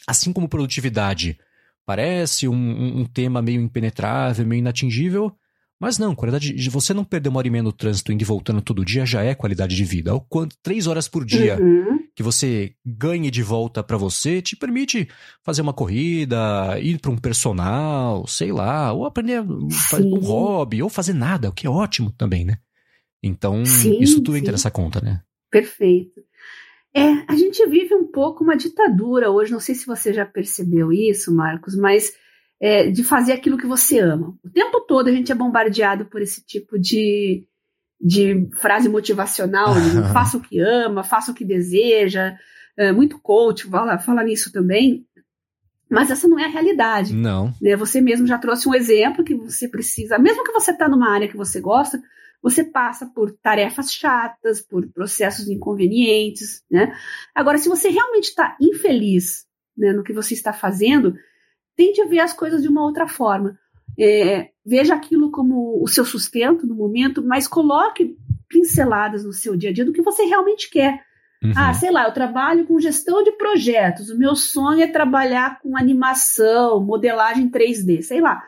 assim como produtividade, parece um, um, tema meio impenetrável, meio inatingível, mas não, qualidade de você não perder uma hora e meia no trânsito indo e voltando todo dia já é qualidade de vida. O quanto três horas por dia uhum. Que você ganhe de volta para você te permite fazer uma corrida, ir para um personal, sei lá, ou aprender fazer um hobby, ou fazer nada, o que é ótimo também, né? Então, sim, isso tudo sim. entra nessa conta, né? Perfeito. É, a gente vive um pouco uma ditadura hoje, não sei se você já percebeu isso, Marcos, mas é, de fazer aquilo que você ama. O tempo todo a gente é bombardeado por esse tipo de, de frase motivacional, de faça o que ama, faça o que deseja, é, muito coach fala, fala nisso também, mas essa não é a realidade. Não. Né? Você mesmo já trouxe um exemplo que você precisa, mesmo que você está numa área que você gosta, você passa por tarefas chatas, por processos inconvenientes, né? Agora, se você realmente está infeliz né, no que você está fazendo, tente ver as coisas de uma outra forma. É, veja aquilo como o seu sustento no momento, mas coloque pinceladas no seu dia a dia do que você realmente quer. Uhum. Ah, sei lá, eu trabalho com gestão de projetos. O meu sonho é trabalhar com animação, modelagem 3D, sei lá.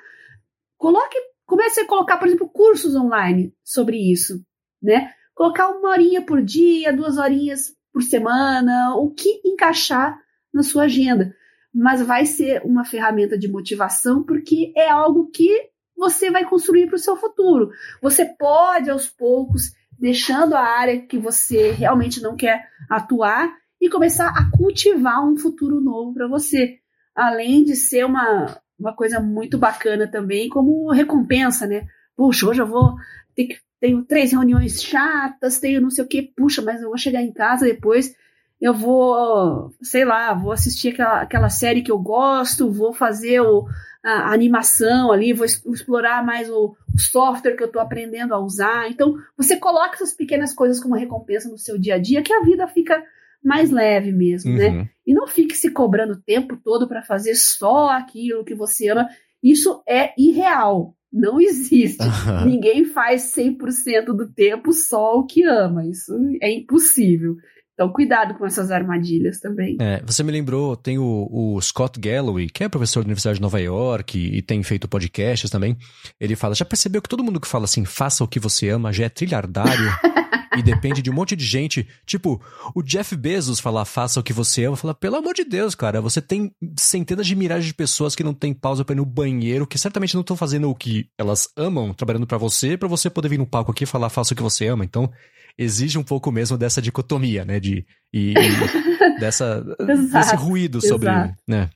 Coloque, comece a colocar, por exemplo, cursos online sobre isso, né? Colocar uma horinha por dia, duas horinhas por semana, o que encaixar na sua agenda mas vai ser uma ferramenta de motivação porque é algo que você vai construir para o seu futuro. Você pode, aos poucos, deixando a área que você realmente não quer atuar e começar a cultivar um futuro novo para você. Além de ser uma, uma coisa muito bacana também, como recompensa, né? Puxa, hoje eu vou ter que. Tenho três reuniões chatas, tenho não sei o que, puxa, mas eu vou chegar em casa depois eu vou, sei lá, vou assistir aquela, aquela série que eu gosto, vou fazer o, a, a animação ali, vou explorar mais o, o software que eu estou aprendendo a usar. Então, você coloca essas pequenas coisas como recompensa no seu dia a dia, que a vida fica mais leve mesmo, né? uhum. né? E não fique se cobrando o tempo todo para fazer só aquilo que você ama. Isso é irreal. Não existe. Ninguém faz 100% do tempo só o que ama. Isso é impossível. Então, cuidado com essas armadilhas também. É, você me lembrou, tem o, o, Scott Galloway, que é professor da Universidade de Nova York e, e, tem feito podcasts também. Ele fala: já percebeu que todo mundo que fala assim, faça o que você ama, já é trilhardário? e depende de um monte de gente. Tipo, o Jeff Bezos falar faça o que você ama, fala, pelo amor de Deus, cara, você tem centenas de milhares de pessoas que não tem pausa para ir no banheiro, que certamente não estão fazendo o que elas amam, trabalhando para você, para você poder vir no palco aqui e falar faça o que você ama. Então, exige um pouco mesmo dessa dicotomia, né? De, e, e dessa, desse ruído sobre. Né?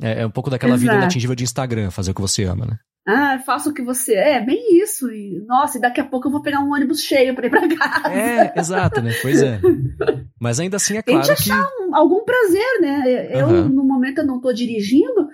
É, é, um pouco daquela exato. vida inatingível de Instagram, fazer o que você ama, né? Ah, faça o que você. É, bem isso. E, nossa, e daqui a pouco eu vou pegar um ônibus cheio para ir pra casa. É, exato, né? Pois é. Mas ainda assim é claro. Achar que... um, algum prazer, né? Eu, uhum. no momento, eu não tô dirigindo,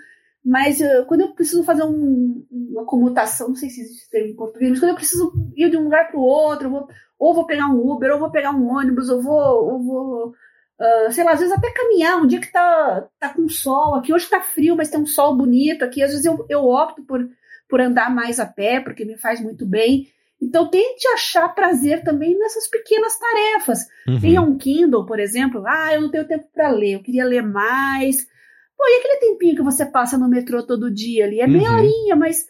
mas uh, quando eu preciso fazer um, uma comutação, não sei se existe termo em português, mas quando eu preciso ir de um lugar para o outro, vou, ou vou pegar um Uber, ou vou pegar um ônibus, ou vou, ou vou uh, sei lá, às vezes até caminhar, um dia que tá, tá com sol, aqui hoje tá frio, mas tem um sol bonito aqui, às vezes eu, eu opto por, por andar mais a pé, porque me faz muito bem. Então tente achar prazer também nessas pequenas tarefas. Uhum. Tenha um Kindle, por exemplo, ah, eu não tenho tempo para ler, eu queria ler mais. Pô, e aquele tempinho que você passa no metrô todo dia ali? É uhum. meia horinha, mas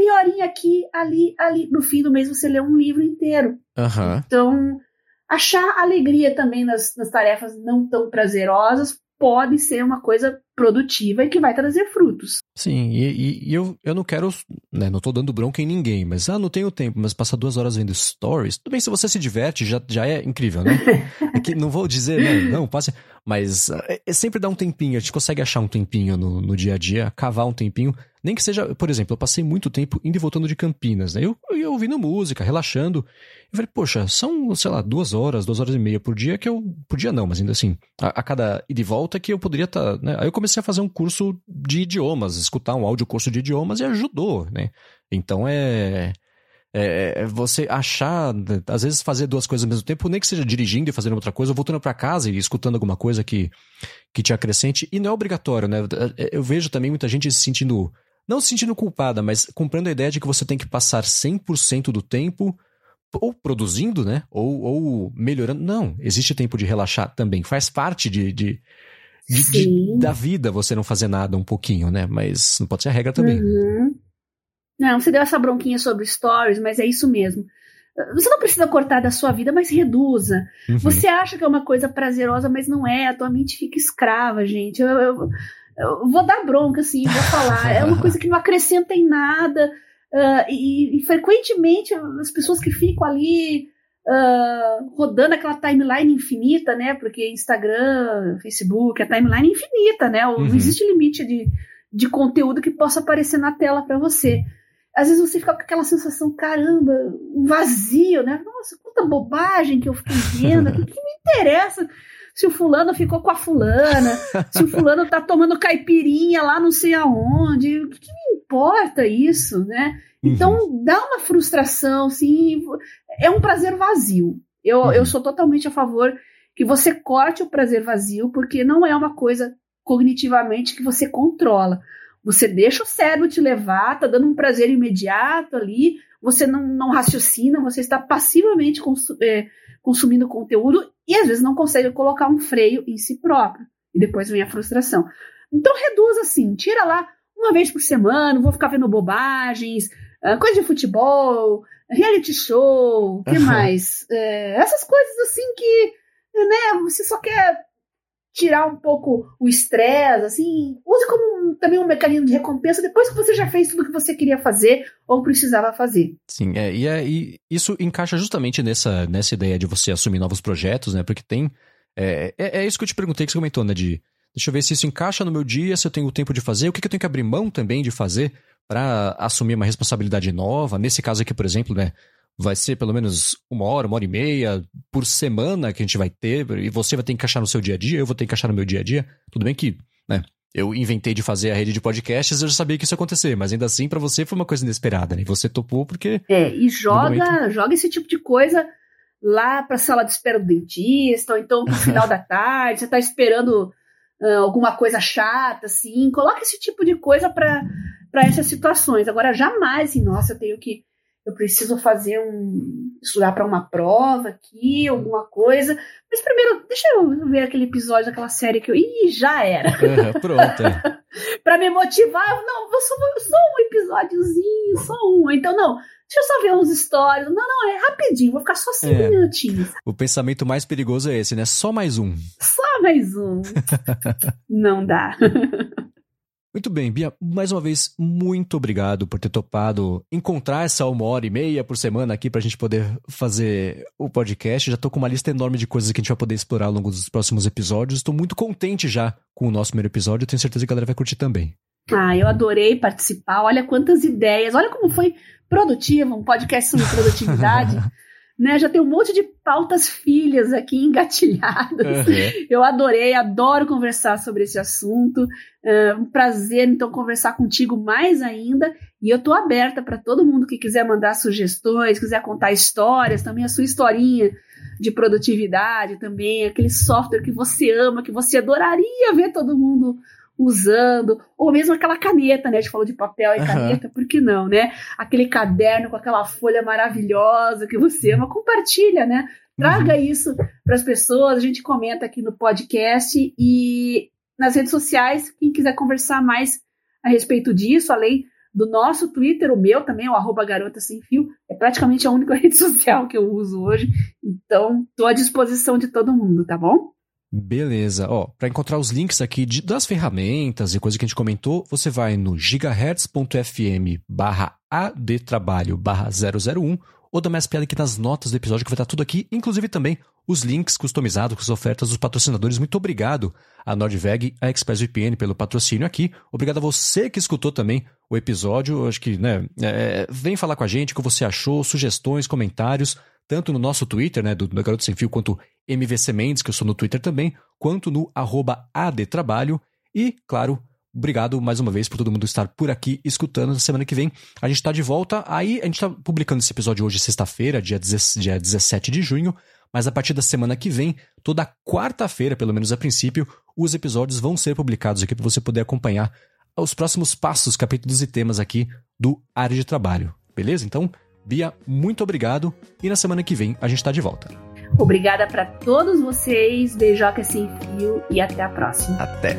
meia horinha aqui, ali, ali. No fim do mês você lê um livro inteiro. Uhum. Então, achar alegria também nas, nas tarefas não tão prazerosas pode ser uma coisa produtiva e que vai trazer frutos. Sim, e, e, eu, eu não quero, né, não tô dando bronca em ninguém, mas ah, não tenho tempo, mas passar duas horas vendo stories, tudo bem, se você se diverte, já, já é incrível, né? É que não vou dizer, né, não, passe, mas é, é, sempre dar um tempinho, a gente consegue achar um tempinho no, no dia a dia, cavar um tempinho, nem que seja, por exemplo, eu passei muito tempo indo e voltando de Campinas, né? Eu, eu ouvindo música, relaxando. Eu falei, poxa, são, sei lá, duas horas, duas horas e meia por dia que eu. Por dia não, mas ainda assim, a, a cada ida e volta que eu poderia estar. Tá, né? Aí eu comecei a fazer um curso de idiomas, escutar um áudio curso de idiomas e ajudou, né? Então é. É, é, você achar, às vezes fazer duas coisas ao mesmo tempo, nem que seja dirigindo e fazendo outra coisa, ou voltando para casa e escutando alguma coisa que, que te acrescente. E não é obrigatório, né? Eu vejo também muita gente se sentindo não se sentindo culpada, mas comprando a ideia de que você tem que passar 100% do tempo ou produzindo, né? Ou, ou melhorando. Não, existe tempo de relaxar também. Faz parte de, de, de, de da vida você não fazer nada um pouquinho, né? Mas não pode ser a regra também. Uhum. Não, você deu essa bronquinha sobre stories, mas é isso mesmo. Você não precisa cortar da sua vida, mas reduza. Uhum. Você acha que é uma coisa prazerosa, mas não é. A tua mente fica escrava, gente. Eu, eu, eu vou dar bronca, assim, vou falar. É uma coisa que não acrescenta em nada. Uh, e, e, frequentemente as pessoas que ficam ali uh, rodando aquela timeline infinita, né? Porque Instagram, Facebook, a timeline é infinita, né? Uhum. Não existe limite de, de conteúdo que possa aparecer na tela para você. Às vezes você fica com aquela sensação, caramba, um vazio, né? Nossa, quanta bobagem que eu fiquei vendo, o que, que me interessa? Se o fulano ficou com a fulana, se o fulano tá tomando caipirinha lá não sei aonde, o que, que me importa isso, né? Então uhum. dá uma frustração, assim, é um prazer vazio. Eu, uhum. eu sou totalmente a favor que você corte o prazer vazio, porque não é uma coisa cognitivamente que você controla. Você deixa o cérebro te levar, tá dando um prazer imediato ali, você não, não raciocina, você está passivamente é, consumindo conteúdo e às vezes não consegue colocar um freio em si próprio. E depois vem a frustração. Então reduz assim, tira lá uma vez por semana, vou ficar vendo bobagens, ah, coisa de futebol, reality show, o que uhum. mais? É, essas coisas assim que né, você só quer tirar um pouco o estresse, assim, use como um, também um mecanismo de recompensa depois que você já fez tudo que você queria fazer ou precisava fazer. Sim, é, e, é, e isso encaixa justamente nessa, nessa ideia de você assumir novos projetos, né? Porque tem. É, é, é, isso que eu te perguntei, que você comentou, né? De deixa eu ver se isso encaixa no meu dia, se eu tenho tempo de fazer, o que, que eu tenho que abrir mão também de fazer para assumir uma responsabilidade nova. Nesse caso aqui, por exemplo, né? Vai ser pelo menos uma hora, uma hora e meia por semana que a gente vai ter, e você vai ter que encaixar no seu dia a dia, eu vou ter que encaixar no meu dia a dia. Tudo bem que, né? Eu inventei de fazer a rede de podcasts, eu já sabia que isso ia acontecer, mas ainda assim para você foi uma coisa inesperada, né? E você topou porque É, e joga, momento... joga esse tipo de coisa lá para sala de espera do dentista, ou então no final da tarde, você tá esperando uh, alguma coisa chata assim, coloca esse tipo de coisa para para essas situações. Agora jamais, assim, nossa, eu tenho que eu preciso fazer um. estudar para uma prova aqui, alguma coisa. Mas primeiro, deixa eu ver aquele episódio daquela série que eu. Ih, já era! Uhum, pronto. para me motivar, eu, não, vou só, só um episódiozinho, só um. Então, não, deixa eu só ver uns stories. Não, não, é rapidinho, vou ficar só cinco é. minutinhos. O pensamento mais perigoso é esse, né? Só mais um. Só mais um. não dá. Muito bem, Bia, mais uma vez, muito obrigado por ter topado encontrar essa uma hora e meia por semana aqui pra gente poder fazer o podcast. Já tô com uma lista enorme de coisas que a gente vai poder explorar ao longo dos próximos episódios. Estou muito contente já com o nosso primeiro episódio. Tenho certeza que a galera vai curtir também. Ah, eu adorei participar. Olha quantas ideias. Olha como foi produtivo um podcast sobre produtividade. né? Já tem um monte de pautas filhas aqui engatilhadas. Uhum. Eu adorei, adoro conversar sobre esse assunto. É um prazer, então, conversar contigo mais ainda. E eu tô aberta para todo mundo que quiser mandar sugestões, quiser contar histórias, também a sua historinha de produtividade, também aquele software que você ama, que você adoraria ver todo mundo usando, ou mesmo aquela caneta, né? A gente falou de papel e caneta, uhum. por que não, né? Aquele caderno com aquela folha maravilhosa que você ama, compartilha, né? Traga uhum. isso para as pessoas, a gente comenta aqui no podcast e nas redes sociais, quem quiser conversar mais a respeito disso, além do nosso Twitter, o meu também, o arroba garota sem fio, é praticamente a única rede social que eu uso hoje, então estou à disposição de todo mundo, tá bom? Beleza. Ó, para encontrar os links aqui de, das ferramentas e coisa que a gente comentou, você vai no gigahertz.fm barra adtrabalho barra 001 ou dá mais piada aqui nas notas do episódio que vai estar tudo aqui, inclusive também os links customizados com as ofertas dos patrocinadores. Muito obrigado a NordVeg, a ExpressVPN pelo patrocínio aqui. Obrigado a você que escutou também o episódio. Acho que, né, é, vem falar com a gente o que você achou, sugestões, comentários tanto no nosso Twitter, né, do, do Garoto Sem Fio, quanto MVC Mendes, que eu sou no Twitter também, quanto no arroba ADTrabalho. E, claro, obrigado mais uma vez por todo mundo estar por aqui escutando. Na semana que vem a gente está de volta. Aí a gente está publicando esse episódio hoje, sexta-feira, dia, dia 17 de junho. Mas a partir da semana que vem, toda quarta-feira, pelo menos a princípio, os episódios vão ser publicados aqui para você poder acompanhar os próximos passos, capítulos e temas aqui do Área de Trabalho. Beleza? Então, Bia, muito obrigado e na semana que vem a gente está de volta. Obrigada para todos vocês, beijoca sem fio e até a próxima. Até.